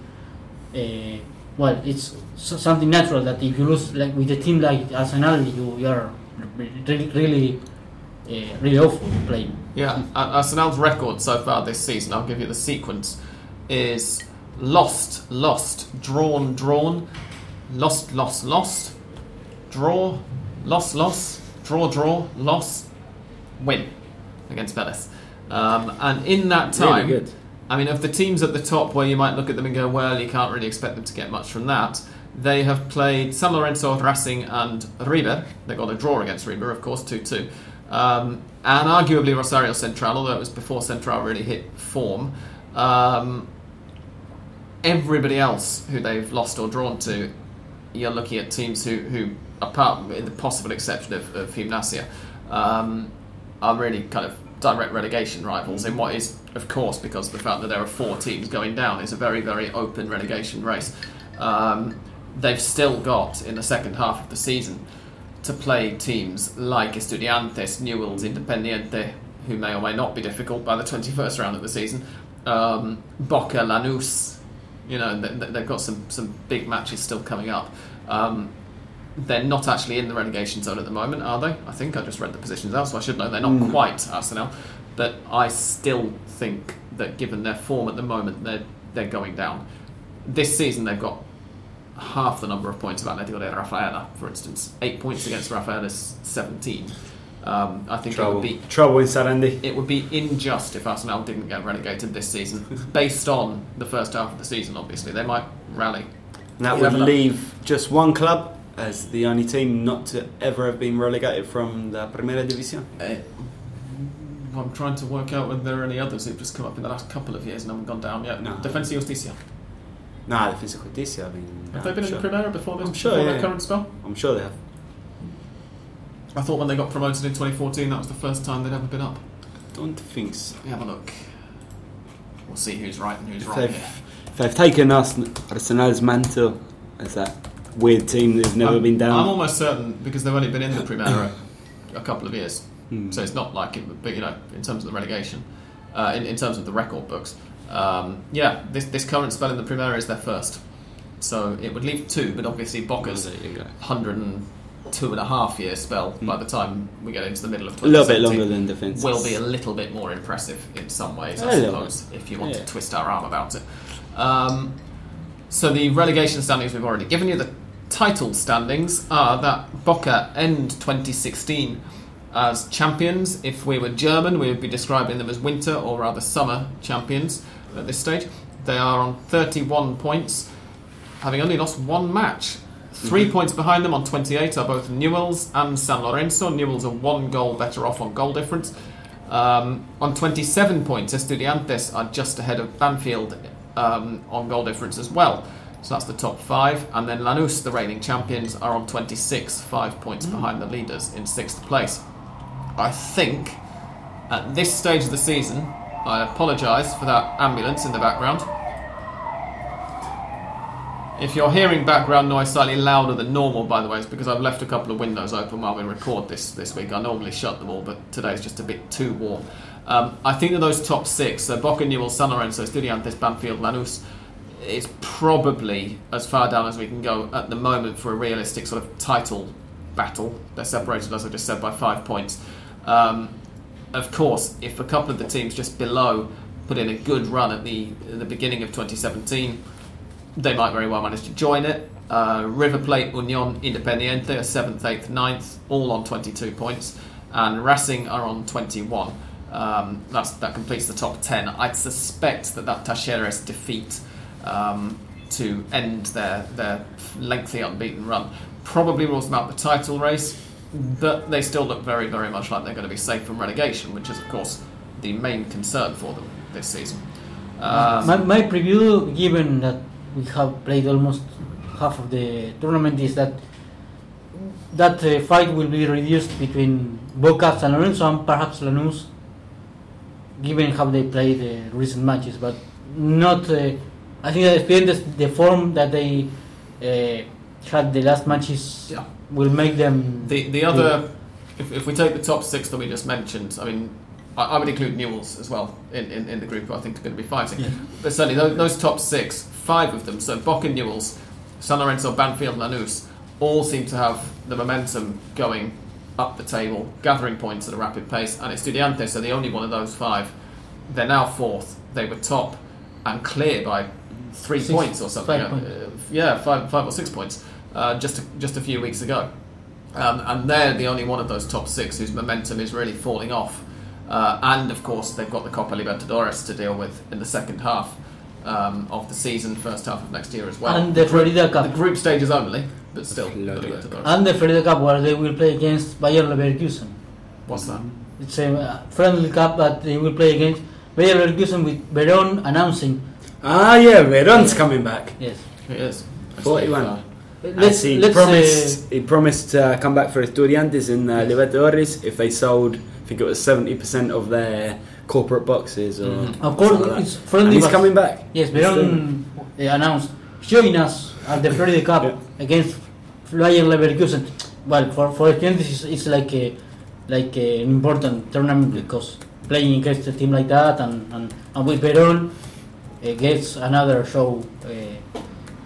uh, well it's something natural that if you lose like with a team like Arsenal you, you are really really uh, really awful playing Yeah, Ar- Arsenal's record so far this season, I'll give you the sequence, is lost, lost, drawn, drawn, lost, lost, lost, draw, lost, lost, draw, draw, loss, win against Vélez. Um, and in that time, Really. I mean, of the teams at the top where you might look at them and go, well, you can't really expect them to get much from that, they have played San Lorenzo, Racing, and River. They got a draw against River, of course, 2 2. Um, and arguably Rosario Central, although it was before Central really hit form. Um, everybody else who they've lost or drawn to, you're looking at teams who, who apart with the possible exception of, of um, are really kind of direct relegation rivals in what is, of course, because of the fact that there are four teams going down, is a very, very open relegation race. Um, they've still got, in the second half of the season, to play teams like Estudiantes, Newell's, Independiente, who may or may not be difficult by the 21st round of the season, um, Boca, Lanús, you know, th- th- they've got some, some big matches still coming up. Um, they're not actually in the relegation zone at the moment, are they? I think I just read the positions out, so I should know they're not Mm. quite Arsenal. But I still think that given their form at the moment, they're they're going down. This season they've got half the number of points of Atletico de Rafaela, for instance. Eight points against Rafaela's 17. Um, I think it Trouble, would be trouble in Sarandi. it would be unjust if Arsenal didn't get relegated this season, based on the first half of the season. Obviously, they might rally. And that would leave just one club as the only team not to ever have been relegated from the Primera División. Uh, I'm trying to work out whether there are any others who've just come up in the last couple of years and haven't gone down yet. No. Defensa y Justicia. Nah, Defensa y Justicia. I mean, Have they been in the Primera before this? I'm sure, before yeah. their current spell? I'm sure they have. I thought when they got promoted in 2014, that was the first time they'd ever been up. Don't think so. Let me have a look. We'll see who's right and who's If wrong they've, if they've taken us, Arsenal's mantle is that weird team that's never I'm, been down. I'm almost certain because they've only been in the Primera a couple of years. Hmm. So it's not like it would be, you know, in terms of the relegation, uh, in, in terms of the record books. Um, yeah, this, this current spell in the Primera is their first. So it would leave two, but obviously Boca's There 102 and a half year spell by the time we get into the middle of A little bit longer than defence. will be a little bit more impressive in some ways, I A little suppose, if you want Yeah. to twist our arm about it. Um, so the relegation standings we've already given you. The title standings are that Boca end 2016 as champions. If we were German, we would be describing them as winter or rather summer champions at this stage. They are on 31 points, having only lost one match. 3 points behind them on 28 are both Newells and San Lorenzo. Newells are one goal better off on goal difference. Um, on 27 points, Estudiantes are just ahead of Banfield um, on goal difference as well. So that's the top five. And then Lanús, the reigning champions, are on 26, five points behind the leaders in sixth place. I think at this stage of the season, I apologise for that ambulance in the background. If you're hearing background noise slightly louder than normal, by the way, it's because I've left a couple of windows open while we record this this week. I normally shut them all, but today's just a bit too warm. Um, I think that those top six, so Boca, Newell, San Lorenzo, Estudiantes, Banfield, Lanús, is probably as far down as we can go at the moment for a realistic sort of title battle. They're separated, as I just said, by five points. Um, of course, if a couple of the teams just below put in a good run at the at the beginning of 2017, they might very well manage to join it. Uh, River Plate, Union, Independiente are seventh, eighth, ninth, all on 22 points, and Racing are on 21. Um, that completes the top 10. I'd suspect that that Talleres defeat um, to end their their lengthy unbeaten run probably rules them out the title race, but they still look very, very much like they're going to be safe from relegation, which is, of course, the main concern for them this season. Um, my, my preview, given that we have played almost half of the tournament, is that that uh, fight will be reduced between Boca, San Lorenzo, and perhaps Lanús, given how they played the recent matches. But not, uh, I think that Estudiantes, the form that they uh, had the last matches Yeah. will make them. The the other, if, if we take the top six that we just mentioned, I mean, I, I would include Newell's as well in, in, in the group. who I think are going to be fighting. Yeah. But certainly those, those top six, five of them, so Boca, Newell's, San Lorenzo, Banfield, Lanús, all seem to have the momentum going up the table, gathering points at a rapid pace. And Estudiantes are the only one of those five. They're now fourth. They were top and clear by three Six- points or something. five points. Uh, yeah, five, five or six points uh, just a, just a few weeks ago. Um, and they're the only one of those top six whose momentum is really falling off. Uh, and of course, they've got the Copa Libertadores to deal with in the second half um, of the season, first half of next year as well. and the Florida Cup. the group stages only, but still. the Florida. Libertadores. And the Florida Cup, where they will play against Bayer Leverkusen. What's that? It's a friendly cup that they will play against Bayer Leverkusen with Verón announcing. Ah, yeah, Veron's coming back. Yes. It is. 41. Uh, Let's As he let's promised, uh, he promised to come back for Estudiantes in uh, Libertadores if they sold, I think it was 70% of their corporate boxes. Or Mhm. of course like that. it's friendly. And he's coming back. Yes, Verón uh, announced join us at the Florida Cup Yeah. against Bayer Leverkusen. Well, for for Estudiantes, it's, it's like a like an important tournament because playing against a team like that and and, and with Verón uh, gets another show, uh,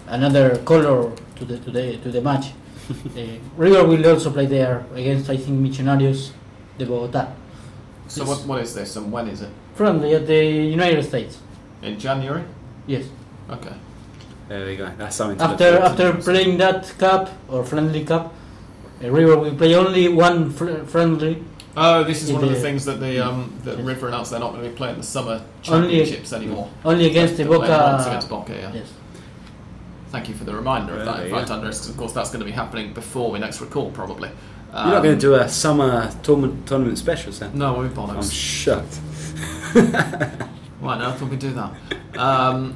another color to the to the to the match. uh, River will also play there against I think Millonarios de Bogotá. So Yes. what, what is this and when is it? Friendly at the United States. In January? Yes. Okay. There we go. That's something to look After to. after playing that cup or friendly cup, uh, River will play only one fr- friendly. Oh, this is one of the the- things that the um, that Yes. River announced they're not going to be playing the summer Only- championships anymore. Only against the They're once Boca. against Boca, yeah. Yes. Thank you for the reminder of that. Yeah, In yeah. fact, Andres, 'cause of course that's going to be happening before we next record, probably. You're not going to do a summer tournament, tournament special, Sam? No, we're I'm bollocks. shocked. Why on earth would we do that? Um,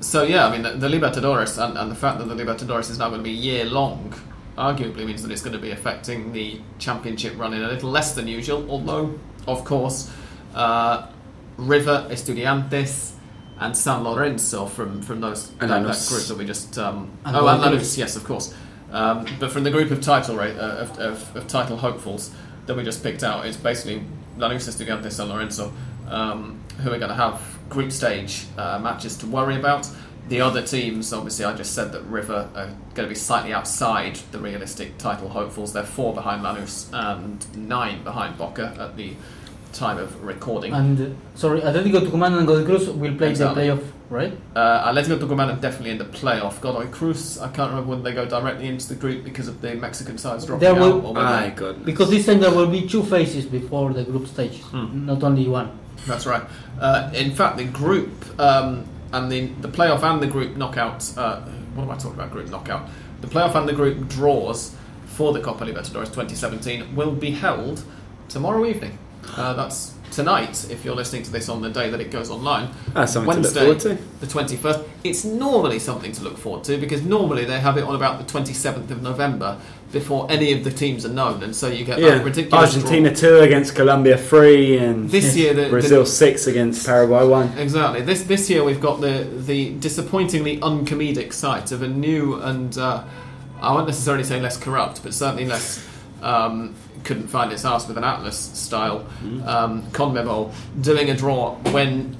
so yeah, I mean the, the Libertadores and, and the fact that the Libertadores is now going to be year long, arguably means that it's going to be affecting the championship run in a little less than usual. Although, of course, uh, River, Estudiantes, and San Lorenzo from from those that, that group that we just um, And oh and Lanús. Yes, of course. Um, but from the group of title ra- uh, of, of, of title hopefuls that we just picked out, it's basically Lanús, Estudiantes, San Lorenzo, um, who are going to have group stage uh, matches to worry about. The other teams, obviously, I just said that River are going to be slightly outside the realistic title hopefuls. They're four behind Lanús and nine behind Boca at the time of recording. And uh, sorry, Atletico Tucumán and Godoy Cruz will play Exactly. the playoff, right? Uh, Atletico Tucumán are definitely in the playoff. Godoy Cruz, I can't remember whether they go directly into the group because of the Mexican sides dropping There out. or whether- My God. Because this time there will be two phases before the group stage, Hmm. not only one. That's right. Uh, in fact, the group um, and the the playoff and the group knockout. Uh, what am I talking about? Group knockout. The playoff and the group draws for the Copa Libertadores 2017 will be held tomorrow evening. Uh, that's tonight. If you're listening to this on the day that it goes online, That's something Wednesday, to look forward to. the 21st. It's normally something to look forward to because normally they have it on about the 27th of November before any of the teams are known, and so you get Yeah, that ridiculous. Argentina draw. two against Colombia three, and This year, the, the- Brazil six against Paraguay one. Exactly. This this year we've got the the disappointingly uncomedic sight of a new and uh, I won't necessarily say less corrupt, but certainly less um, couldn't find its ass with an Atlas style um, CONMEBOL doing a draw when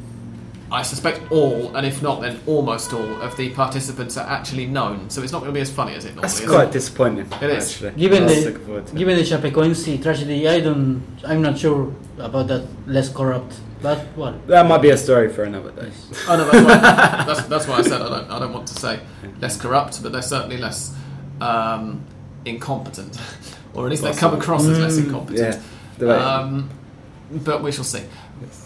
I suspect all, and if not then almost all, of the participants are actually known. So it's not going to be as funny as it normally That's is. quite disappointing. It is. Actually. Given I the- looking forward. Given the Chapecoense tragedy, I don't, I'm not sure about that less corrupt, but well. That might be a story for another day. Oh no, that's why, that's, that's why I said I don't, I don't want to say less corrupt, but they're certainly less um, incompetent, or at least they come across as less Mm, incompetent. Yeah. Um, but we shall see.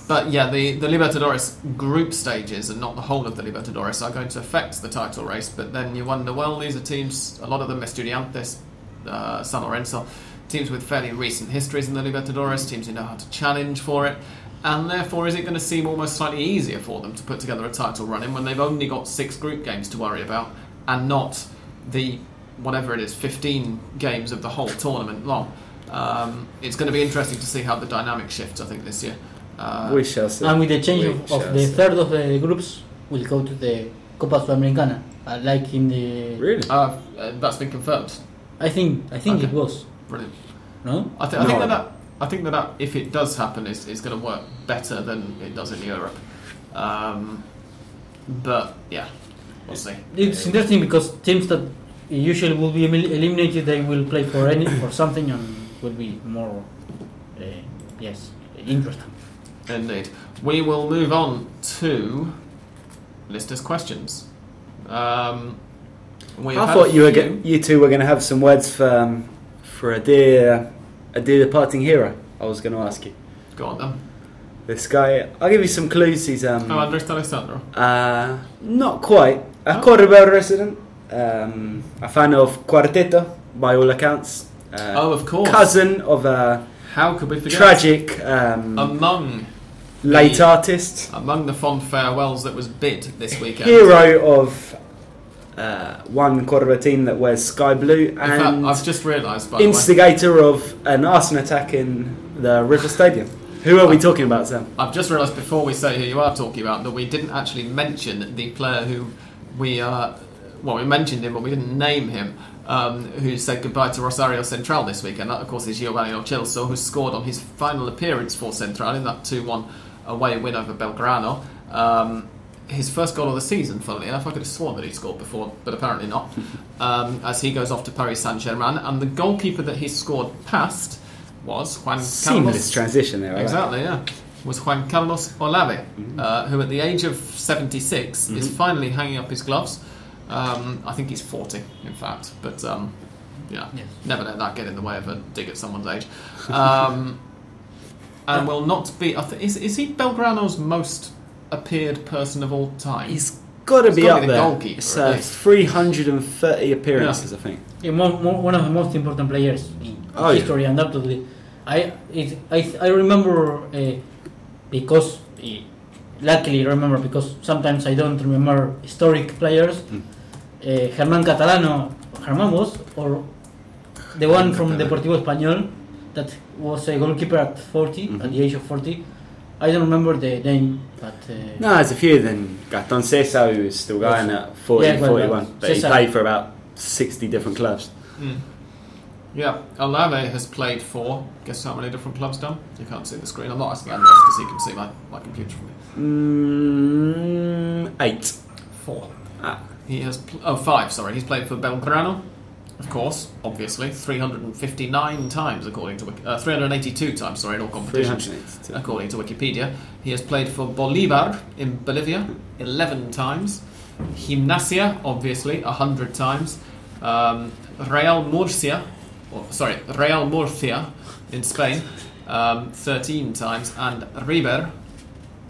But yeah, the, the Libertadores group stages and not the whole of the Libertadores are going to affect the title race. But then you wonder, well, these are teams, a lot of them Estudiantes, uh, San Lorenzo, teams with fairly recent histories in the Libertadores, teams who know how to challenge for it. And therefore, is it going to seem almost slightly easier for them to put together a title run in when they've only got six group games to worry about and not the whatever it is, 15 games of the whole tournament long? Um, it's going to be interesting to see how the dynamic shifts, I think, this year. Uh, we shall see. And with the change We of, of the see. third of the groups, we'll go to the Copa Sudamericana, uh, like in the. Really? uh, uh, that's been confirmed. I think I think Okay. it was Brilliant. no. I, th- I think that, that I think that, that if it does happen, is is going to work better than it does in Europe. Um, but yeah, we'll see. It's interesting because teams that usually will be eliminated, they will play for any for something and will be more, uh, yes, interesting. Indeed. We will move on to listeners' questions. Um, I thought you were get, you two were going to have some words for um, for a dear a dear departing hero. I was going to ask you. Go on then. This guy, I'll give you some clues. He's um, Oh, Andres Alessandro. uh, not quite a Oh. Cordoba resident, um, a fan of Cuarteto by all accounts. Uh, oh, of course. cousin of a How could we forget? tragic um, Among late artist, among the fond farewells that was bid this weekend. hero of uh, one Cordoba team that wears sky blue, In fact, and I've just realised, by the way. instigator of an arson attack in the River Stadium. Who are we talking about, Sam? I've just realised before we say who you are talking about that we didn't actually mention the player who we are. well we mentioned him but we didn't name him um, who said goodbye to Rosario Central this weekend. That of course is Giovani Lo Celso who scored on his final appearance for Central in that 2-1 away win over Belgrano. Um, his first goal of the season, funnily enough. I could have sworn that he'd scored before, but apparently not. um, as he goes off to Paris Saint Germain, and the goalkeeper that he scored past was Juan Seamless Carlos. transition there. Like. Exactly, yeah. Was Juan Carlos Olave, uh, who at the age of 76 is finally hanging up his gloves. Um, I think he's 40, in fact, but um, yeah, Yes. never let that get in the way of a dig at someone's age. Um, and will not be. I th- is, is he Belgrano's most appeared person of all time? He's got to be gotta up be the there. goalkeeper, It's uh, 330 appearances, I think. Yeah, mo- mo- one of the most important players in Oh, yeah. history, undoubtedly. I it, I I remember uh, because uh, luckily remember because sometimes I don't remember historic players. Mm. Uh, Germán Catalano, Germán was or the one from Catalano. Deportivo Español that was a goalkeeper at 40 Mhm. at the age of 40. I don't remember the name, but uh, No, there's a few. Then Gaston Sessa, who was still going at 40, Yeah, well, 41, well, but he played for about 60 different clubs. Mm. Yeah, Olave has played for. Guess how many different clubs done? You can't see the screen. I'm not asking Andres because he can see my, my computer from here. Mm, eight. Four. Ah, He has pl- oh five. Sorry, he's played for Belgrano, of course, obviously, 359 times according to uh, 382 times. Sorry, in all competitions, according to Wikipedia. He has played for Bolivar in Bolivia 11 times, Gimnasia obviously 100 times, um, Real Murcia, or, sorry, Real Murcia in Spain um, 13 times, and River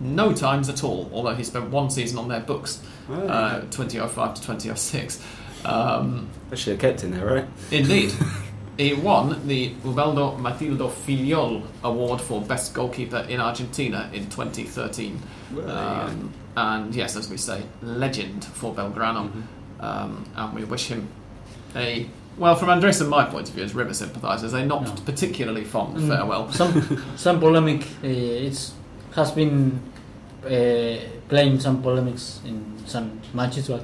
no times at all. Although he spent one season on their books Oh, uh, 2005 to 2006. Um, I should have kept in there, right? indeed. he won the Ubaldo Matildo Fillol Award for Best Goalkeeper in Argentina in 2013. Um, and yes, as we say, legend for Belgrano. Um, and we wish him a. Well, from Andres and my point of view as River sympathisers, they're not No. particularly fond Mm, farewell. Some some polemic. Uh, it's has been uh, playing some polemics in some matches, but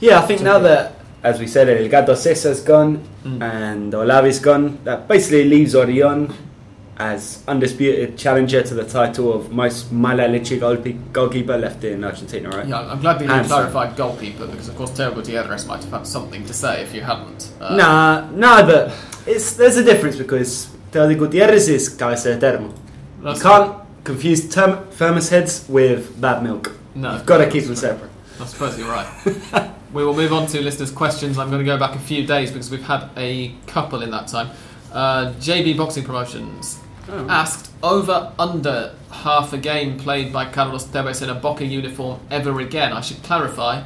Yeah, I think now okay. that, as we said, El Gato Sessa's gone Mm. and Olave's gone, that basically leaves Orion as undisputed challenger to the title of most mala leche goalkeeper left in Argentina, right? Yeah, I'm glad that you clarified goalkeeper because, of course, Teo Gutierrez might have had something to say if you hadn't. Uh, Nah, nah, but it's there's a difference because de Gutierrez is cabeza de termo. You can't confuse term, thermos heads with bad milk. No, You've got to keep them separate. I suppose you're right. we will move on to listeners' questions. I'm going to go back a few days because we've had a couple in that time. Uh, JB Boxing Promotions Oh. asked over under half a game played by Carlos Tevez in a Boca uniform ever again. I should clarify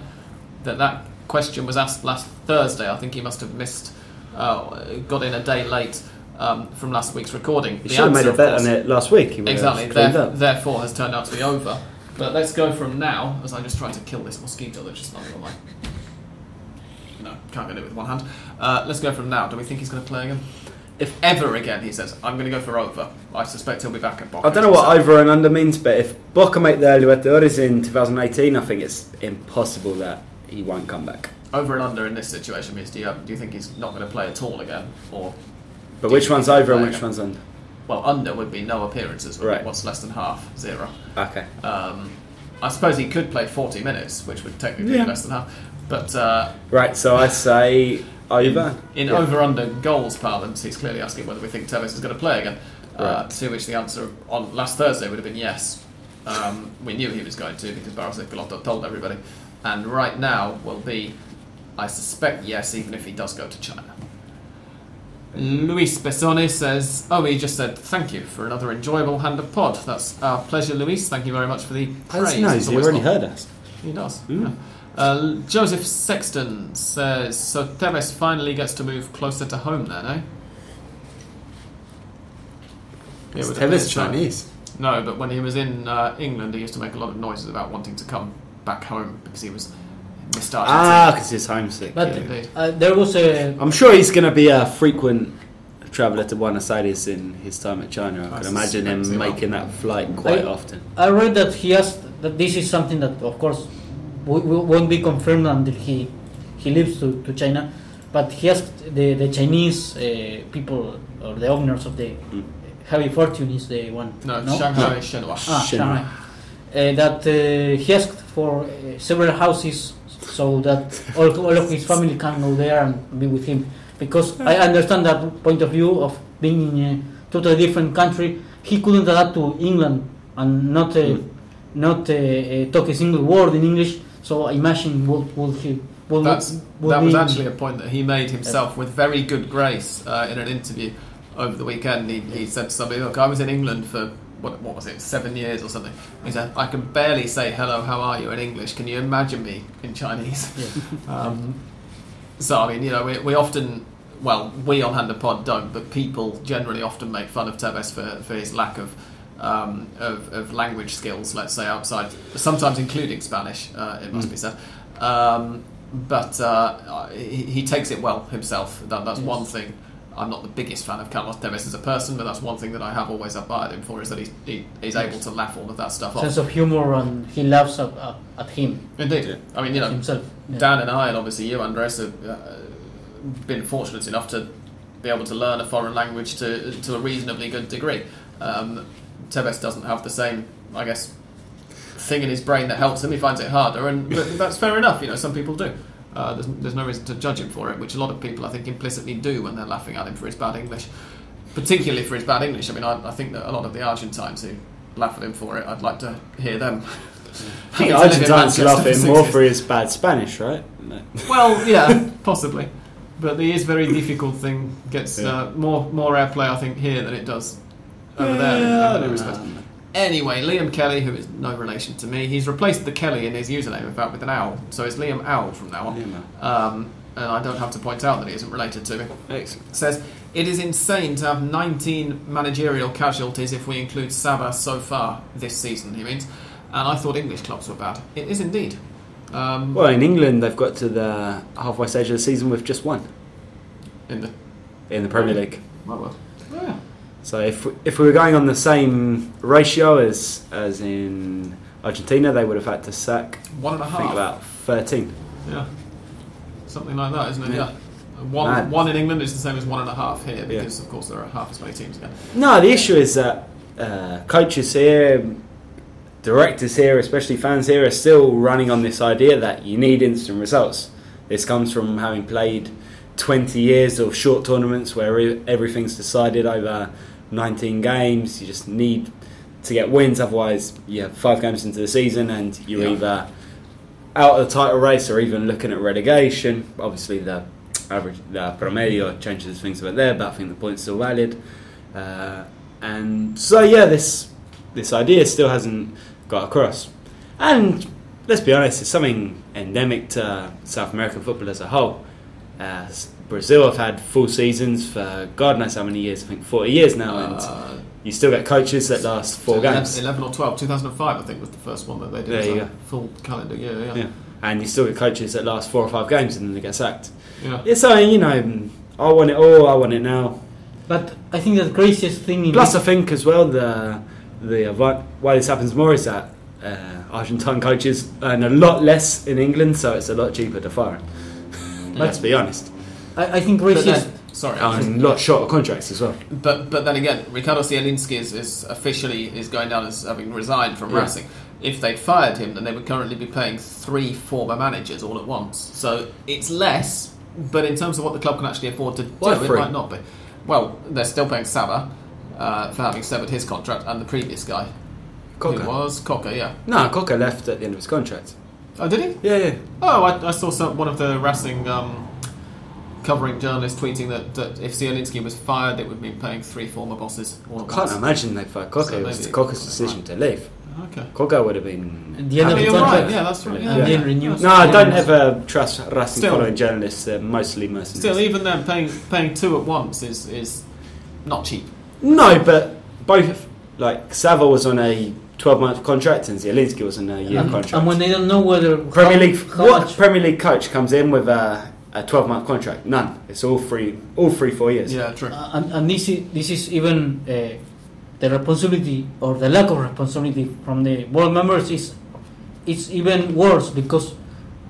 that that question was asked last Thursday. I think he must have missed, uh, got in a day late um, from last week's recording. He should have made a bet course- on it last week. Exactly. There, therefore, has turned out to be over. But let's go from now, as I'm just trying to kill this mosquito that's just not on my. Can't get it with one hand. Uh, let's go from now. Do we think he's going to play again? If ever again, he says, I'm going to go for over. I suspect he'll be back at Boca. I don't know what over and under means, but if Boca make the Libertadores in 2018, I think it's impossible that he won't come back. Over and under in this situation means do you, do you think he's not going to play at all again? Or, But which one's over and which again? one's under? well, under would be no appearances. Right. Be what's less than half? Zero. Okay. Um, I suppose he could play 40 minutes, which would technically Yeah. be less than half. But uh, Right, so I say over. In Yeah. over under goals parlance, he's clearly asking whether we think Tevez is going to play again. Uh, to which the answer on last Thursday would have been yes. Um, we knew he was going to because Schelotto told everybody. And right now will be, I suspect yes, even if he does go to China. Luis Besone says, oh, he just said, thank you for another enjoyable hand of pod. That's our pleasure, Luis. Thank you very much for the praise. He knows, It's he already heard us. he does. Mm. Yeah. Uh, Joseph Sexton says so. Tevez finally gets to move closer to home then, eh? Yeah, It's with Tevez the? Chinese. No, but when he was in uh, England, he used to make a lot of noises about wanting to come back home because he was missed Ah, because he's homesick. But yeah. uh, there was a. I'm sure he's going to be a frequent traveller to Buenos Aires in his time at China. I I can imagine him suspect he will. making that flight quite I- often. I read that he asked that this is something that, of course, w- w- won't be confirmed until he he leaves to, to China. But he asked the the Chinese uh, people or the owners of the Mm. Hebei Fortune is the one. no, Shanghai Shenhua. Ah, Shanghai. Shanghai. Uh, that uh, he asked for uh, several houses so that all, all of his family can go there and be with him. Because I understand that point of view of being in a totally different country. He couldn't adapt to England and not uh, Mm. not uh, uh, talk a single word in English. So I imagine would would he That's, would that was actually a point that he made himself with very good grace uh, in an interview over the weekend. He, he said to somebody, "Look, I was in England for what, what was it, seven years or something." He said, "I can barely say hello, how are you in English. Can you imagine me in Chinese?" um, so I mean, you know, we, we often, well, we on Hand Pod don't, but people generally often make fun of Tevez for, for his lack of. Um, of, of language skills, let's say outside, sometimes including Spanish, uh, it must be said. Um, but uh, he, he takes it well himself. That, that's one thing. I'm not the biggest fan of Carlos Tevez as a person, but that's one thing that I have always admired him for is that he, he, he's able to laugh all of that stuff off. sense of humor and he laughs at, at, at him Indeed. Yeah. I mean, you know, himself. Yeah. Dan and I, and obviously you, Andres, have uh, been fortunate enough to be able to learn a foreign language to to a reasonably good degree. Um, Tevez doesn't have the same, I guess, thing in his brain that helps him. He finds it harder, and but that's fair enough. You know, some people do. Uh, there's, there's no reason to judge him for it, which a lot of people, I think, implicitly do when they're laughing at him for his bad English. Particularly for his bad English. I mean, I, I think that a lot of the Argentines who laugh at him for it, I'd like to hear them. I think Argentines love him more for his bad Spanish, right? No. Well, yeah, possibly. But the is very difficult thing gets Yeah. uh, more more airplay, I think, here than it does over there. in- in Yeah, I many don't know. Anyway, Liam Kelly, who is no relation to me, he's replaced the Kelly in his username, in fact, with an owl. So it's Liam Owl from now on. Liam Um, and I don't have to point out that he isn't related to me. Excellent. says it is insane to have 19 managerial casualties if we include Sava so far this season. He means, and I thought English clubs were bad. It is indeed. Um, Well, in England, they've got to the halfway stage of the season with just one in the in the Premier League. well, well, yeah. So if if we were going on the same ratio as as in Argentina, they would have had to sack one and a half. I think about thirteen. Yeah, something like that, isn't it? Yeah. Yeah. One, Mad. one in England is the same as one and a half here Yeah. because, of course, there are half as many teams again. No, the issue is that uh, coaches here, directors here, especially fans here, are still running on this idea that you need instant results. This comes from having played 20 years of short tournaments where everything's decided over 19 games. You just need to get wins, otherwise, you have five games into the season and you're Yeah. either out of the title race or even looking at relegation. Obviously, the average, the promedio changes things a bit there, but I think the point's still valid. Uh, and so, yeah, this this idea still hasn't got across. And let's be honest, it's something endemic to South American football as a whole. Uh, Brazil have had full seasons for God knows how many years, I think 40 years now, and Uh, you still get coaches that last four 11, games. 11 or 12. 2005, I think, was the first one that they did. There you a go. Full calendar year, yeah. Yeah. And you still get coaches that last four or five games and then they get sacked. Yeah. Yeah, so, you know, mm, I want it all, I want it now. But I think the craziest thing in Plus, I think as well the the why why this happens more is that uh, Argentine coaches earn a lot less in England, so it's a lot cheaper to fire. Let's be honest, I, I think But craziest. then, sorry, and a lot shorter contracts as well. But but then again, Ricardo Zielinski is, is officially is going down as having resigned from Yeah. Racing. If they'd fired him, then they would currently be paying three former managers all at once. So it's less, but in terms of what the club can actually afford to do, Why it might not be. Well, they're still paying Sava uh, for having severed his contract, and the previous guy, who was Cocca, yeah. No, Cocca left at the end of his contract. Oh, did he? Yeah, yeah. Oh, I, I saw some, one of the Racing um, covering journalists tweeting that, that if Zielinski was fired, it would mean paying three former bosses all I can't imagine they fired Cocca. So it was maybe- Cocca's decision to leave. Okay. Cocca would have been. At the end of the contract. right. Yeah, that's right. Yeah, and yeah. then. No, I don't ever trust Racing Still- following journalists. They're mostly mercenaries. Still, even then, paying paying two at once is is not cheap. No, but both like Sava was on a 12 month contract and Zielinski was on a year and, contract. and when they don't know whether Premier how- League, how what much- Premier League coach comes in with a, a 12 month contract? None. It's all free, all three, four years. Yeah, true. Uh, and, and this is this is even uh, the responsibility or the lack of responsibility from the board members is it's even worse because uh,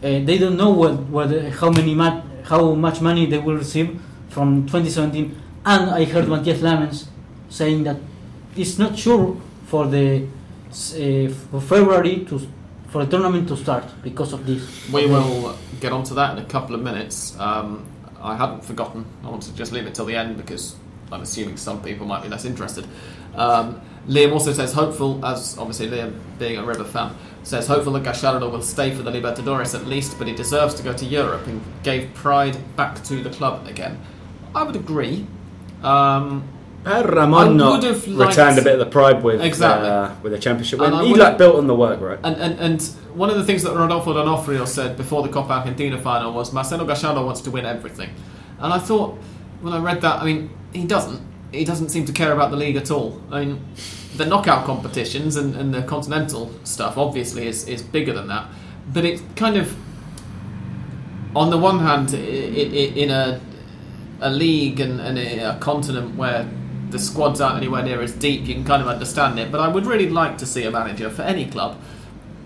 they don't know what, what how many ma- how much money they will receive from 2017 and I heard Matías Lammens saying that it's not sure for the uh, for February to for the tournament to start because of this. We will get onto that in a couple of minutes. Um, I hadn't forgotten. I want to just leave it till the end because I'm assuming some people might be less interested. Um, Liam also says hopeful, as obviously Liam being a River fan, says hopeful that Gallardo will stay for the Libertadores at least, but he deserves to go to Europe and gave pride back to the club again. I would agree. Um, I Ramon not returned a bit of the pride with Exactly. uh, with the championship win? He like built on the work, right? And, and, and one of the things that Rodolfo D'Onofrio said before the Copa Argentina final was Marcelo Gallardo wants to win everything. And I thought, when I read that, I mean, he doesn't. He doesn't seem to care about the league at all. I mean, the knockout competitions and, and the continental stuff obviously is, is bigger than that. But it kind of, on the one hand, i i i in a, a league and, and a, a continent where the squads aren't anywhere near as deep, you can kind of understand it. But I would really like to see a manager for any club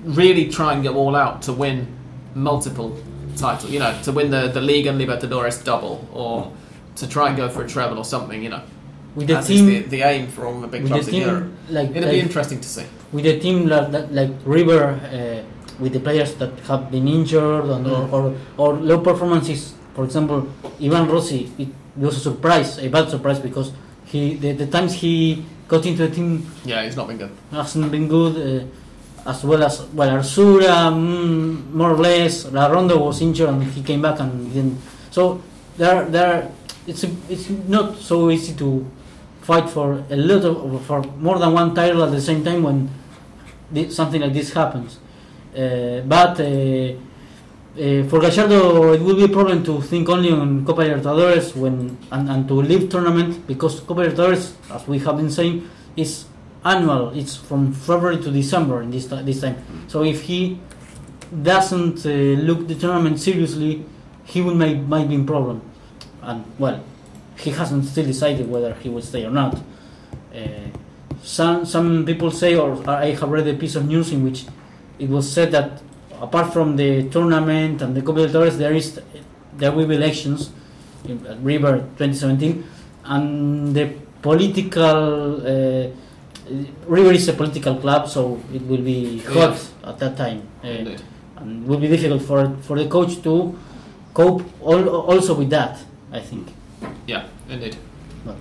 really try and go all out to win multiple titles. You know, to win the the League and Libertadores double, or to try and go for a treble or something. You know, with the as team, the, the aim for all the big clubs the in Europe. like, It'll like be interesting to see. with the team like, like, like River, uh, with the players that have been injured and, Mm. or, or, or low performances. For example, Ivan Rossi, it was a surprise, a bad surprise because he the, the times he got into the team Yeah, he's not been good. hasn't been good. Uh, as well as well, Arsura, mm, more or less. Larrondo was injured and he came back and didn't. So there, there, it's it's not so easy to fight for a lot of for more than one title at the same time when thi- something like this happens. Uh, but uh, uh, for Gallardo, it will be a problem to think only on Copa Libertadores when and, and to leave tournament because Copa Libertadores, as we have been saying, is annual. It's from February to December in this this time. So if he doesn't uh, look the tournament seriously, he will make might be in problem. And well, he hasn't still decided whether he will stay or not. Uh, some some people say, or I have read a piece of news in which it was said that apart from the tournament and the Copa Libertadores, there is there will be elections in at River 2017, and the political uh, River is a political club, so it will be hot at that time. Uh, and it will be difficult for for the coach to cope al- also with that. I think. Yeah, indeed. But-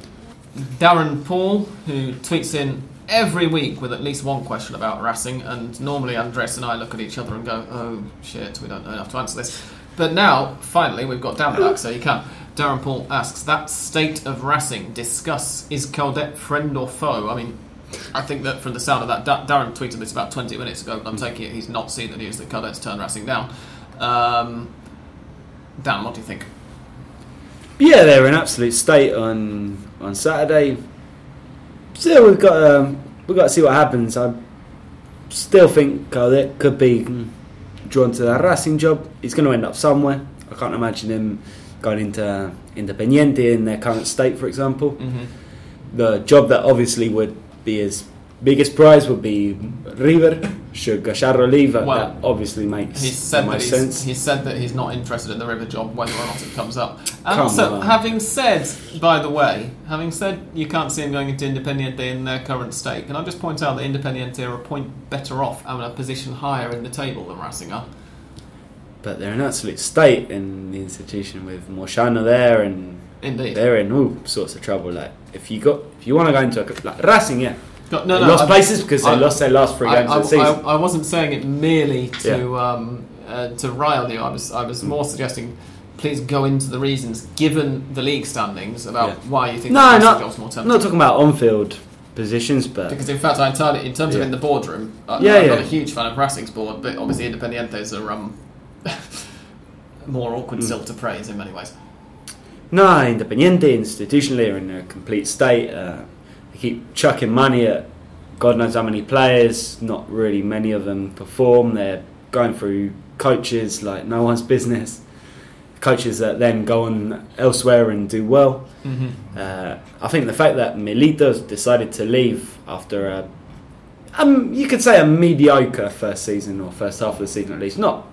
Darren Paul, who tweets in every week with at least one question about Racing, and normally Andres and I look at each other and go, "Oh shit, we don't know enough to answer this." But now, finally, we've got Dan back, so you can. Darren Paul asks, "That state of Racing discuss is Coudet friend or foe?" I mean, I think that from the sound of that, Da- Darren tweeted this about 20 minutes ago. I'm taking it he's not seen the news that Coudet's turned Racing down. Um, Dan, what do you think? Yeah, they were in absolute state on on Saturday. Still, we've got um, we've got to see what happens. I still think Coudet could be drawn to that Racing job. He's going to end up somewhere. I can't imagine him going into Independiente in their current state, for example. Mm-hmm. The job that obviously would be his biggest prize would be River. Should Gallardo leave, that- Well, that obviously makes He's said that he's, sense. he's said that he's not interested in the River job, whether or not it comes up. And Come also, on. having said, by the way, having said you can't see him going into Independiente in their current state, can I just point out that Independiente are a point better off and a position higher in the table than Racing are? But they're an absolute state in the institution with Moyano there and Indeed. they're in all sorts of trouble. Like if you got if you want to go into a like Racing, yeah, Got- no, they no, lost I- places because they I- lost their last three games I, of the season. I, wasn't saying it merely to um, uh, to rile you. I was I was more suggesting. Please go into the reasons, given the league standings, about Yeah. why you think No, the not- I'm not talking about on-field positions, but Because in fact, I entirely, in terms of in the boardroom, I, Yeah, I'm yeah. not a huge fan of Racing's board, but obviously Independientes are um, more awkward Mm. still to praise in many ways. no, Independiente institutionally are in a complete state. Uh, they keep chucking money at God knows how many players. Not really many of them perform. They're going through coaches like no one's business. Coaches that then go on elsewhere and do well. Mm-hmm. Uh, I think the fact that Milito's decided to leave after a, um, you could say a mediocre first season or first half of the season at least, not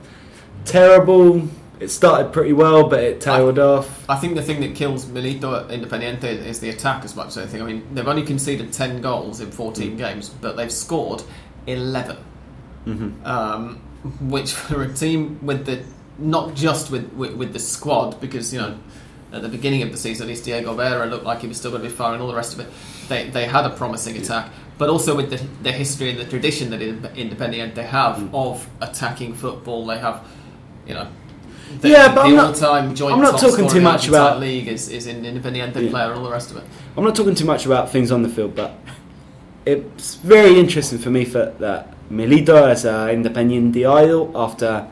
terrible. It started pretty well, but it tailed off. I think the thing that kills Milito at Independiente is the attack as much as anything. I mean, they've only conceded 10 goals in 14 Mm. games, but they've scored 11. Mhm. um, which for a team with the not just with, with with the squad because you know at the beginning of the season at least Diego Vera looked like he was still going to be firing all the rest of it. They they had a promising attack, but also with the, the history and the tradition that Independiente have Mm. of attacking football. They have you know. The, Yeah, but the I'm not- all-time joint I'm not talking too much about- league is, is in Independiente Yeah. player and all the rest of it. I'm not talking too much about things on the field, but it's very interesting for me for that Milito as an Independiente idol after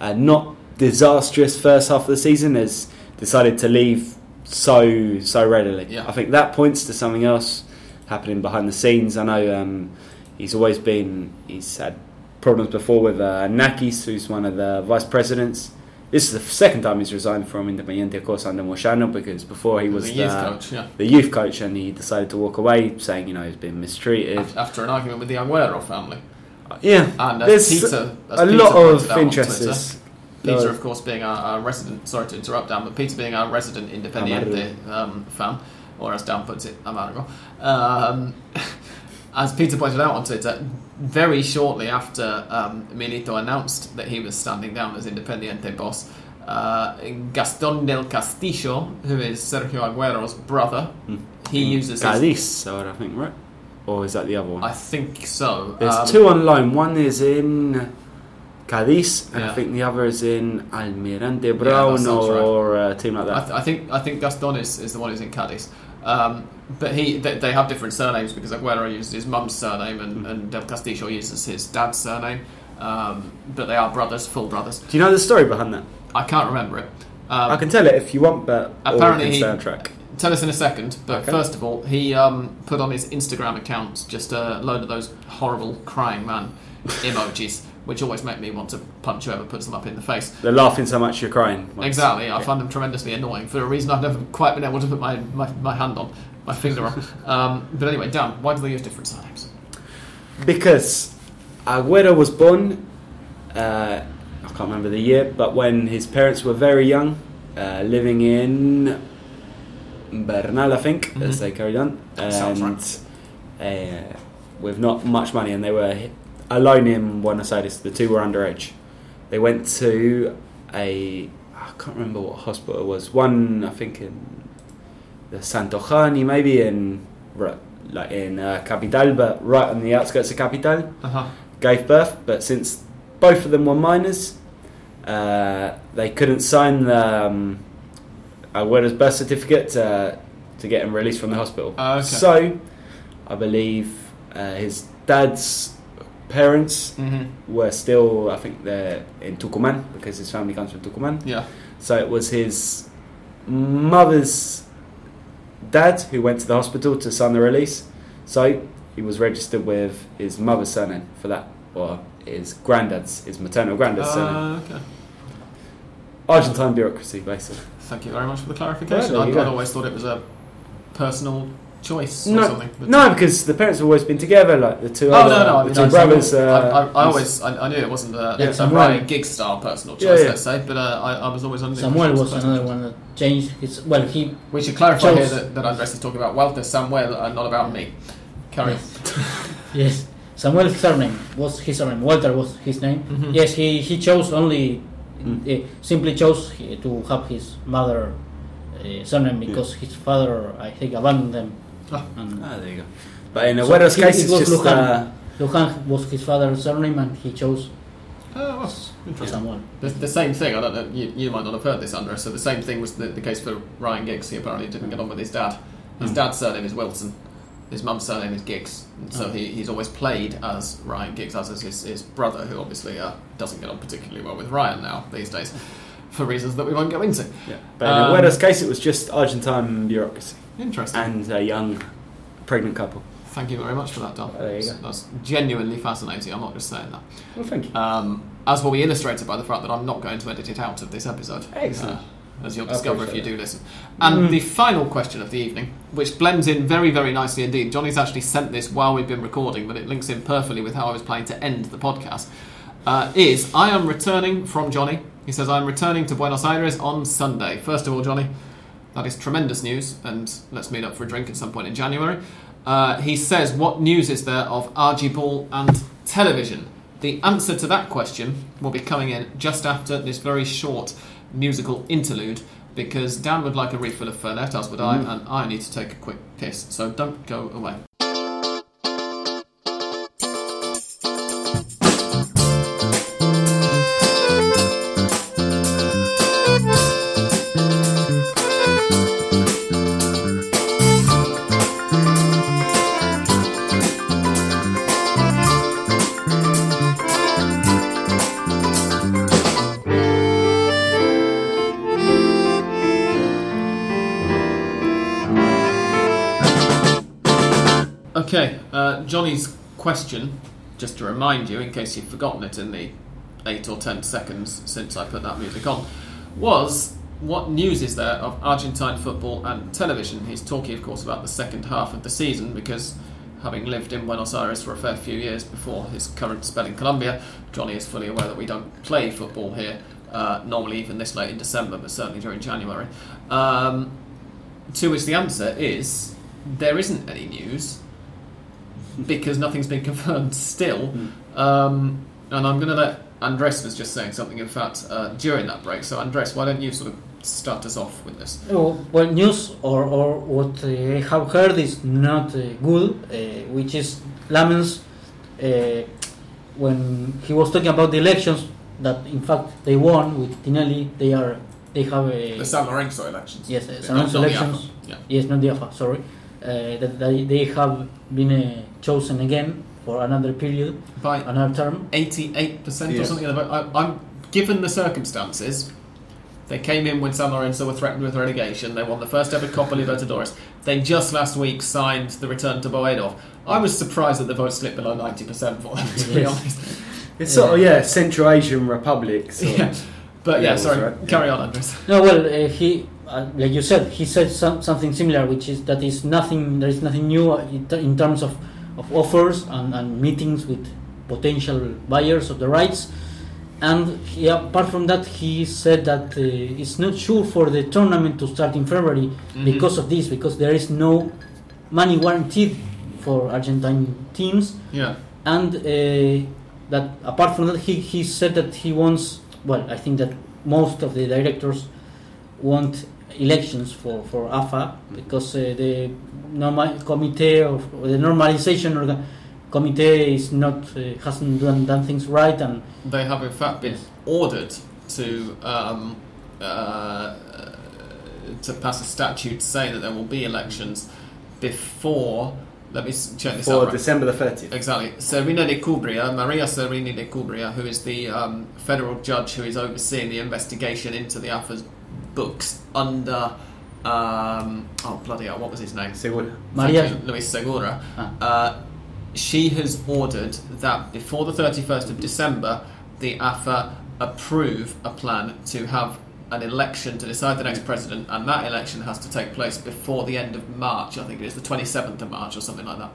a not disastrous first half of the season has decided to leave so so readily. Yeah. I think that points to something else happening behind the scenes. I know um, he's always been he's had problems before with uh, Nakis, who's one of the vice presidents. This is the second time he's resigned from Independiente, of course, under Moyano, because before he was the youth the- coach, yeah. the youth coach and he decided to walk away saying you know he's been mistreated After an argument with the Aguero family. yeah And as there's Peter, as a Peter lot of interests Peter, of course, being our, our resident, sorry to interrupt Dan, but Peter being our resident Independiente um, fan, or as Dan puts it, I'm out Amargo. Um, as Peter pointed out on Twitter, very shortly after um, Milito announced that he was standing down as Independiente boss, uh, Gaston del Castillo, who is Sergio Aguero's brother, Hmm. he uses Cadiz I think right or is that the other one I think so. there's um, two on loan one is in Cadiz and Yeah. I think the other is in Almirante Brown sounds right. or a team like I, that th- I think I think Gaston is, is the one who's in Cadiz. Um, but he they, they have different surnames because Aguero uses his mum's surname and, and Del Castillo uses his dad's surname. Um, but they are brothers, full brothers. do you know the story behind that I can't remember it. Um, I can tell it if you want but Apparently he, track. tell us in a second. But Okay. first of all, he um, put on his Instagram account just a load of those horrible crying man emojis, which always make me want to punch whoever puts them up in the face. they're laughing so much you're crying Exactly, I find them tremendously annoying for a reason I've never quite been able to put my, my, my hand on, my finger on. Um, but anyway, Dan, why do they use different surnames? Because Aguero was born, uh, I can't remember the year, but when his parents were very young, uh, living in Bernal, I think, as Mhm. they carried on, and uh, with not much money, and they were alone in Buenos Aires. The two were underage. They went to a I can't remember what hospital it was. One, I think, in Santojanni, maybe in like in uh, Capital, but right on the outskirts of Capital Uh-huh. gave birth, but since both of them were minors, uh, they couldn't sign the um, Aguero's birth certificate to, to get him released from the hospital. Oh, okay. So, I believe uh, his dad's parents Mm-hmm. were still, I think they're in Tucumán because his family comes from Tucumán. Yeah. So it was his mother's dad who went to the hospital to sign the release. So he was registered with his mother's surname for that, or his granddad's, his maternal granddad's surname. Uh, okay. Argentine bureaucracy, basically. Thank you very much for the clarification. I'd, I'd always thought it was a personal choice or No, something. but- no, because the parents have always been together, like the two Oh other, no, no, I mean, two I- brothers. I, Uh, I, I he's- always, I, I knew it wasn't a, Yeah, a Samuel. Ryan Giggs style personal choice, Yeah, yeah. let's say, but uh, I, I was always under the Samuel impression it was another one that changed his. Well, he We should clarify here that, that Andres is talking about Walter Samuel and not about me. Carry on. yes, Samuel's surname was his surname. Walter was his name. Mhm. Yes, he he chose only, Mm. uh, simply chose to have his mother uh, surname because his father, I think, abandoned them. Ah. And Ah, there you go. But in So Aguero's case, it it's was just. Lujan. Uh, Lujan was his father's surname, and he chose Oh, well, interesting. Samuel. The, the same thing, I don't know, you, you might not have heard this, Andres, so the same thing was the, the case for Ryan Giggs. He apparently didn't get on with his dad. His Mm. dad's surname is Wilson, his mum's surname is Giggs, and so Oh. he, he's always played as Ryan Giggs, as is his, his brother, who obviously uh, doesn't get on particularly well with Ryan now these days, for reasons that we won't go into. yeah. But in Um, Aguero's case, it was just Argentine bureaucracy Interesting. and a young pregnant couple. Thank you very much for that, Don. There you go. That's genuinely fascinating. I'm not just saying that. Well, thank you. Um, as will be illustrated by the fact that I'm not going to edit it out of this episode. Excellent. Uh, as you'll discover if you do listen. And Mm. the final question of the evening, which blends in very, very nicely indeed. Johnny's actually sent this while we've been recording, but it links in perfectly with how I was planning to end the podcast. Uh, is I am returning from Johnny. He says I'm returning to Buenos Aires on Sunday. First of all, Johnny, that is tremendous news, and let's meet up for a drink at some point in January. Uh, he says, What news is there of RG Ball and television? The answer to that question will be coming in just after this very short musical interlude because Dan would like a refill of Fernet, as would I, and I need to take a quick piss. So don't go away. Question, just to remind you, in case you've forgotten it in the eight or ten seconds since I put that music on, was what news is there of Argentine football and television? He's talking, of course, about the second half of the season because having lived in Buenos Aires for a fair few years before his current spell in Colombia, Johnny is fully aware that we don't play football here, uh, normally even this late in December, but certainly during January. Um, to which the answer is there isn't any news because nothing's been confirmed still. Um, and I'm going to let Andres was just saying something, in fact, uh, during that break. So, Andres, why don't you sort of start us off with this? Oh, well, news or, or what I have heard is not uh, good, uh, which is Lammens uh, when he was talking about the elections that in fact they won with Tinelli. They are they have a The San Lorenzo elections. yes uh, San not- Lorenzo not the elections. AFA, Yeah. Yes, not the AFA. Sorry, uh, that they, they have been uh, chosen again for another period, By another term. 88% or something. of the vote. I, I'm given the circumstances. They came in when San Lorenzo were threatened with relegation. They won the first ever Copa Libertadores. They just last week signed the return to Boedo. I was surprised that the vote slipped below 90% for them, to be honest. It's sort of yeah, Central Asian republics. Yeah. But yeah, Levels, sorry, right? carry Yeah. on, Andres. No, well, uh, he, uh, like you said, he said some, something similar, which is that is nothing. There is nothing new uh, in, ter- in terms of, of offers and, and meetings with potential buyers of the rights. And he, apart from that, he said that uh, it's not sure for the tournament to start in February Mhm. because of this, because there is no money guaranteed for Argentine teams Yeah. and uh, that apart from that he, he said that he wants well i think that most of the directors want elections for, for afa because uh, the normal committee of or the normalization orga- committee is not uh, hasn't done, done things right and They have, in fact, been Yes. ordered to um, uh, to pass a statute saying that there will be elections before. Let me check this For out. right. December the 30th. Exactly. Servini de Cubria, Maria Servini de Cubria, who is the um, federal judge who is overseeing the investigation into the AFA's books under. Um, oh, bloody hell, what was his name? So what? Maria- Thank Luis Segura. Ah. Uh, she has ordered that before the 31st of December, the AFA approve a plan to have an election to decide the next president, and that election has to take place before the end of March. I think it is the 27th of March or something like that.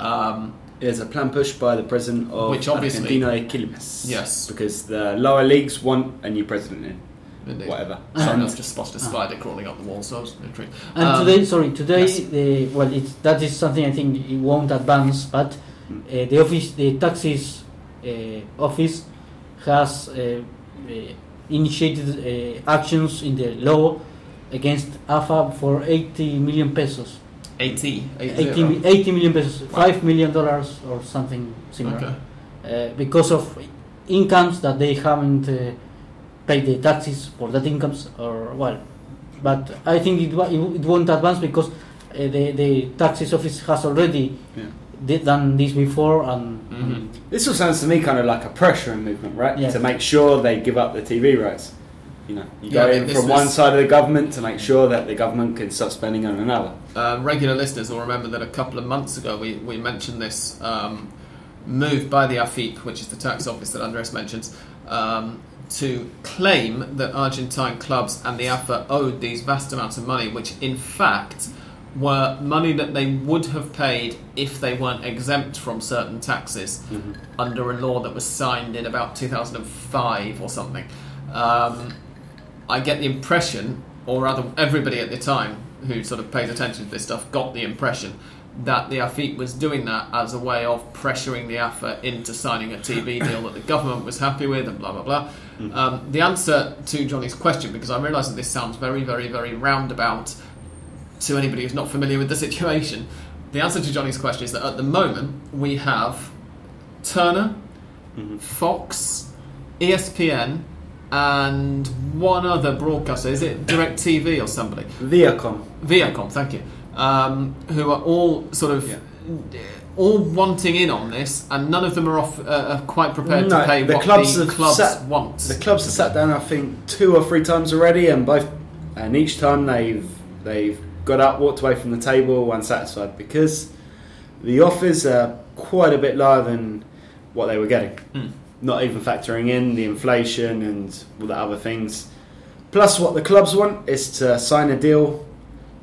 Um, There's a plan pushed by the president of Which obviously- Argentina Quilmes. Yes. Because the lower leagues want a new president in. Indeed. Whatever. Sorry, And- I've just spotted a spider crawling up the wall, so I was intrigued. and Um, today sorry today yes. the well it's, that is something i think it won't advance but uh, the office the taxes uh, office has uh, uh, initiated uh, actions in the law against AFA for 80 million pesos. 80, 80, mi- 80 million pesos, Wow. 5 million dollars or something similar. Okay. Uh, because of incomes that they haven't paid the taxes for that incomes or well but I think it, it it won't advance because uh, the, the taxes office has already Yeah. done this before and Mhm. This all sounds to me kind of like a pressuring movement, right? Yeah. To make sure they give up the TV rights. You know, you go in from one side of the government to make sure that the government can stop spending on another. Uh, regular listeners will remember that a couple of months ago we, we mentioned this um, move by the AFIP, which is the tax office that Andres mentions, um, to claim that Argentine clubs and the AFA owed these vast amounts of money, which in fact were money that they would have paid if they weren't exempt from certain taxes under a law that was signed in about 2005 or something. Um, I get the impression, or rather, everybody at the time who sort of pays attention to this stuff got the impression that the AFIP was doing that as a way of pressuring the AFA into signing a TV deal that the government was happy with, and blah blah blah. Um, the answer to Johnny's question, because I realise that this sounds very, very, very roundabout to anybody who's not familiar with the situation, the answer to Johnny's question is that at the moment we have Turner, Fox, E ESPN, and one other broadcaster. Is it DirecTV or somebody? Viacom. Viacom, thank you. Um, who are all sort of. Yeah. All wanting in on this, and none of them are off, uh, are quite prepared No, to pay the what clubs the have clubs sat- want. The clubs have sat down, I think, two or three times already, and both, and each time they've they've got up, walked away from the table unsatisfied because the offers are quite a bit lower than what they were getting. Mm. Not even factoring in the inflation and all the other things. Plus, what the clubs want is to sign a deal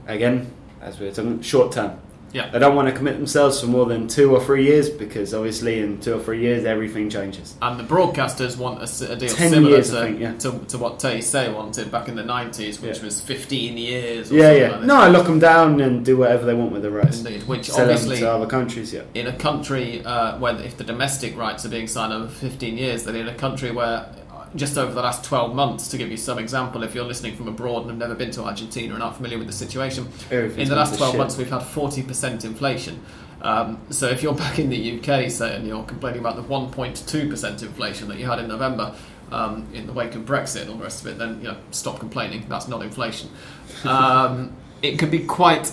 again, as we were talking, short term. Yeah. They don't want to commit themselves for more than two or three years because obviously in two or three years everything changes. And the broadcasters want a deal 10 similar years, to, think, yeah. to, to what TyC wanted back in the 90s, which Yeah. was 15 years or Yeah, something yeah. like. No, lock them down and do whatever they want with the rights. Indeed, which Sell them obviously, to other countries. Yeah. in a country uh, where if the domestic rights are being signed over 15 years, then in a country where just over the last 12 months, to give you some example, if you're listening from abroad and have never been to Argentina and aren't familiar with the situation, Everything's in the last 12 shit. months we've had 40% inflation. Um, so if you're back in the UK, say, and you're complaining about the 1.2% inflation that you had in November um, in the wake of Brexit and all the rest of it, then you know stop complaining. That's not inflation. Um, it could be quite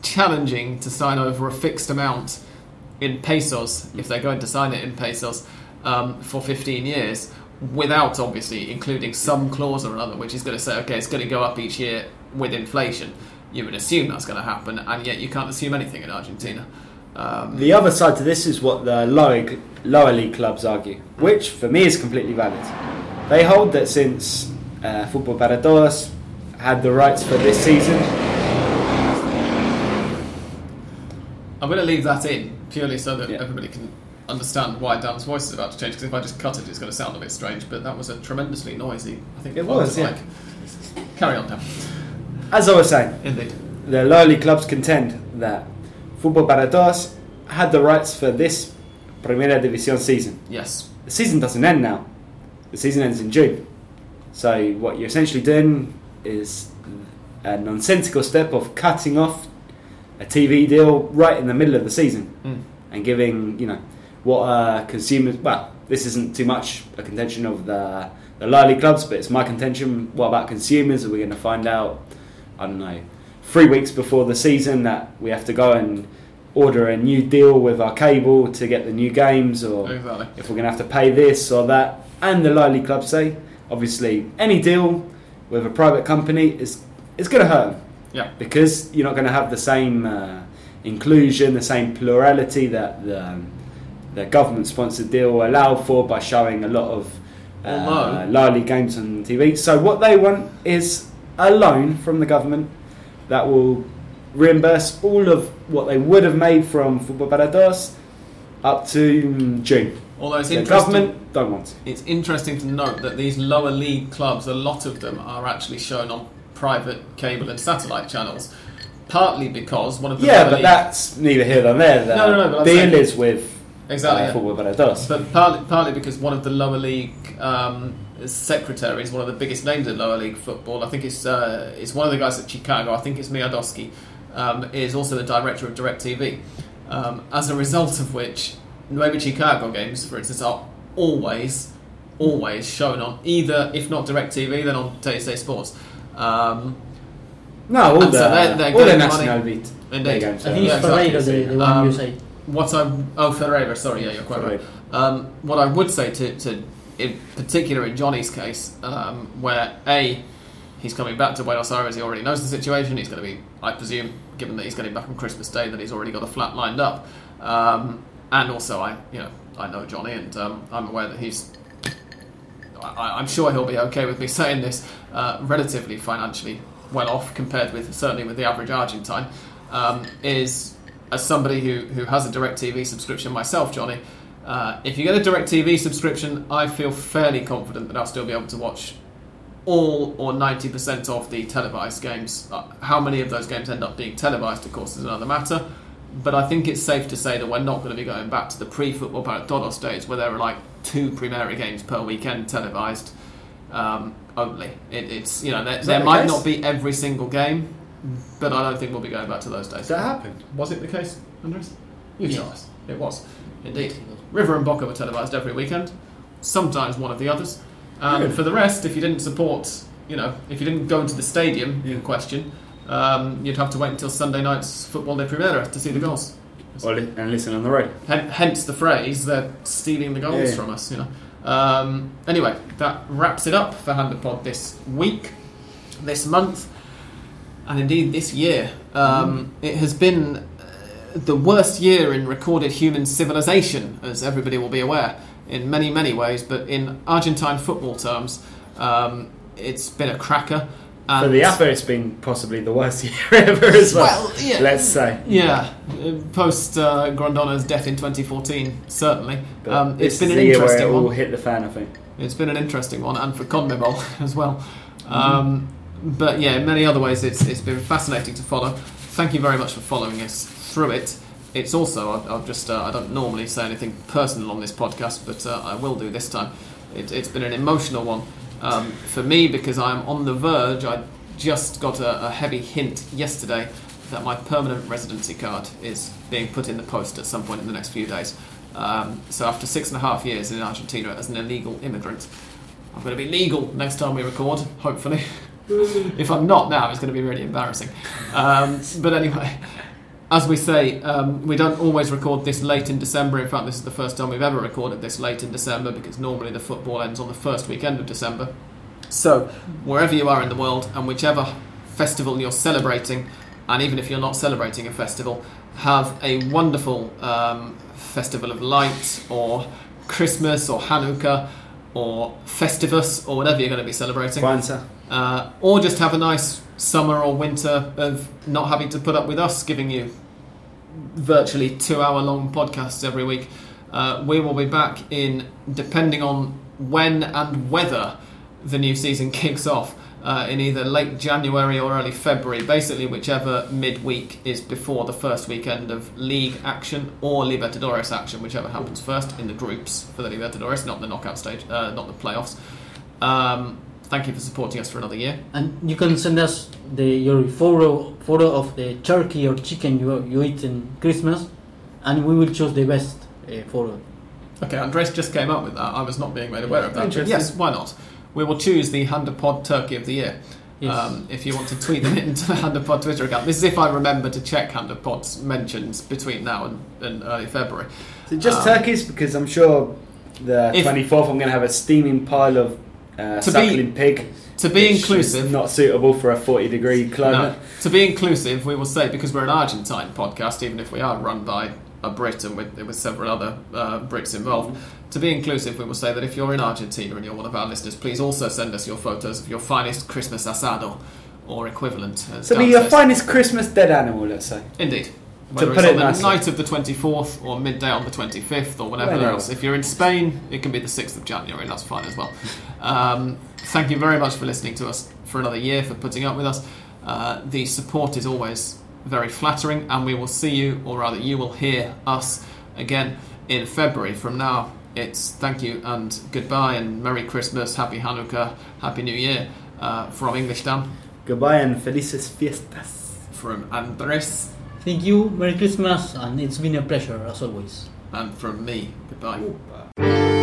challenging to sign over a fixed amount in pesos if they're going to sign it in pesos um, for 15 years without obviously including some clause or another which is going to say okay it's going to go up each year with inflation you would assume that's going to happen and yet you can't assume anything in Argentina um, The other side to this is what the lower, lower league clubs argue, which for me is completely valid. They hold that since uh, Football para Todos had the rights for this season, I'm going to leave that in purely so that Yeah. everybody can understand why Dan's voice is about to change because if I just cut it it's going to sound a bit strange but that was a tremendously noisy I think It quote, was, yeah. like. carry on Dan as I was saying, indeed the lower league clubs contend that Football para Todos had the rights for this Primera División season. yes The season doesn't end now. The season ends in June. So what you're essentially doing is a nonsensical step of cutting off a TV deal right in the middle of the season Mm. and giving you know what uh, consumers. Well, this isn't too much a contention of the the league clubs, but it's my contention. What about consumers? Are we going to find out? I don't know. Three weeks before the season, that we have to go and order a new deal with our cable to get the new games, or exactly if we're going to have to pay this or that. And the league clubs say, obviously, any deal with a private company is is going to hurt them yeah because you're not going to have the same uh, inclusion, the same plurality that the, um, the government-sponsored deal will allow for by showing a lot of uh, Although- games on TV. So what they want is a loan from the government that will reimburse all of what they would have made from Football para Todos up to mm, June. although it's The interesting government don't want. it. It's interesting to note that these lower league clubs, a lot of them are actually shown on private cable and satellite channels. Partly because one of the Yeah, but league- that's neither here nor there. The No, no, no, but deal saying- is with exactly. uh, yeah. Football para Todos. But partly, partly because one of the lower league um, secretaries, one of the biggest names in lower league football, I think it's uh, it's one of the guys at Chicago. I think it's Miodowski, um, is also the director of Directv. Um, as a result of which, Nueva Chicago games, for instance, are always always shown on either, if not Directv, then on TyC Sports. Um, No, all the, so they're- they're all the national beat. Indeed. games. I think Yeah, exactly. Ferreira, the, the one Um, you say. What I oh Ferreira, sorry, yeah, you're quite right. Um, what I would say to, to in particular in Johnny's case, um, where a he's coming back to Buenos Aires, he already knows the situation. He's going to be, I presume, given that he's getting back on Christmas Day, that he's already got a flat lined up. Um, and also, I you know I know Johnny, and um, I'm aware that he's. I, I'm sure he'll be okay with me saying this. Uh, relatively financially well off compared with certainly with the average Argentine. Um, is as somebody who, who has a DirecTV subscription myself, Johnny. Uh, if you get a DirecTV subscription, I feel fairly confident that I'll still be able to watch all or 90% of the televised games. Uh, how many of those games end up being televised, of course, is another matter. But I think it's safe to say that we're not going to be going back to the pre-football para todos days where there were like two Primera games per weekend televised um, only. It, it's you know there, there the might case? not be every single game, but I don't think we'll be going back to those days. That happened. Was it the case, Andres? You Yes. tell us. It was, indeed. River and Boca were televised every weekend, sometimes one of the others. And Really? for the rest, if you didn't support, you know, if you didn't go into the stadium in question, um, you'd have to wait until Sunday night's Football de Primera to see the goals. Or li- and listen on the radio. Hen- hence the phrase, they're stealing the goals Yeah. from us, you know. Um, anyway, that wraps it up for Hand of Pod this week, this month, and indeed this year. Um, It has been uh, the worst year in recorded human civilization, as everybody will be aware, in many, many ways, but in Argentine football terms, um, it's been a cracker. And For the AFA, it's been possibly the worst year ever as well. Well, yeah. Let's say. Yeah, post uh, Grondona's death in 2014, certainly. Um, it's been an the year where it interesting all one. hit the fan, I think. It's been an interesting one, and for CONMEBOL as well. Um, but yeah, in many other ways, it's, it's been fascinating to follow. Thank you very much for following us through it. It's also, I'll just, uh, I don't normally say anything personal on this podcast, but uh, I will do this time. It, it's been an emotional one um, for me because I'm on the verge. I just got a, a heavy hint yesterday that my permanent residency card is being put in the post at some point in the next few days. Um, so after six and a half years in Argentina as an illegal immigrant, I'm going to be legal next time we record, hopefully. if I'm not now, it's going to be really embarrassing. Um, but anyway, as we say, um, we don't always record this late in December. In fact, this is the first time we've ever recorded this late in December because normally the football ends on the first weekend of December. So, wherever you are in the world and whichever festival you're celebrating, and even if you're not celebrating a festival, have a wonderful um, festival of light or Christmas or Hanukkah or Festivus or whatever you're going to be celebrating uh, or just have a nice summer or winter of not having to put up with us giving you virtually two hour long podcasts every week. Uh, we will be back in, depending on when and whether the new season kicks off, uh, in either late January or early February, basically whichever midweek is before the first weekend of league action or Libertadores action, whichever happens first in the groups for the Libertadores, not the knockout stage, uh, not the playoffs. Um, thank you for supporting us for another year. And you can send us the your photo photo of the turkey or chicken you you eat in Christmas, and we will choose the best uh, photo. Okay, Andres just came up with that. I was not being made aware of that. Yes, why not? We will choose the Hand of Pod Turkey of the Year. Yes. Um, if you want to tweet them into the Hand of Pod Twitter account. This is if I remember to check Hand of Pod's mentions between now and, and early February. So just Um, turkeys, because I'm sure the If- 24th I'm going to have a steaming pile of uh, To be- suckling pig. To be which is inclusive, not suitable for a 40 degree no, climate. to be inclusive, we will say because we're an Argentine podcast, even if we are run by a Brit and with, with several other uh, Brits involved. To be inclusive, we will say that if you're in Argentina and you're one of our listeners, please also send us your photos of your finest Christmas asado or equivalent. as So be your finest Christmas dead animal, let's say. Indeed. To put it's it on the nicely. night of the 24th or midday on the 25th or whatever else. If you're in Spain, it can be the 6th of January, that's fine as well. Um, thank you very much for listening to us for another year, for putting up with us. Uh, the support is always very flattering, and we will see you, or rather, you will hear us again in February. From now, it's thank you and goodbye, and Merry Christmas, Happy Hanukkah, Happy New Year uh, from English Dan, Goodbye and felices fiestas. from Andres, Thank you, Merry Christmas, and it's been a pleasure as always. and from me. Goodbye. Bye.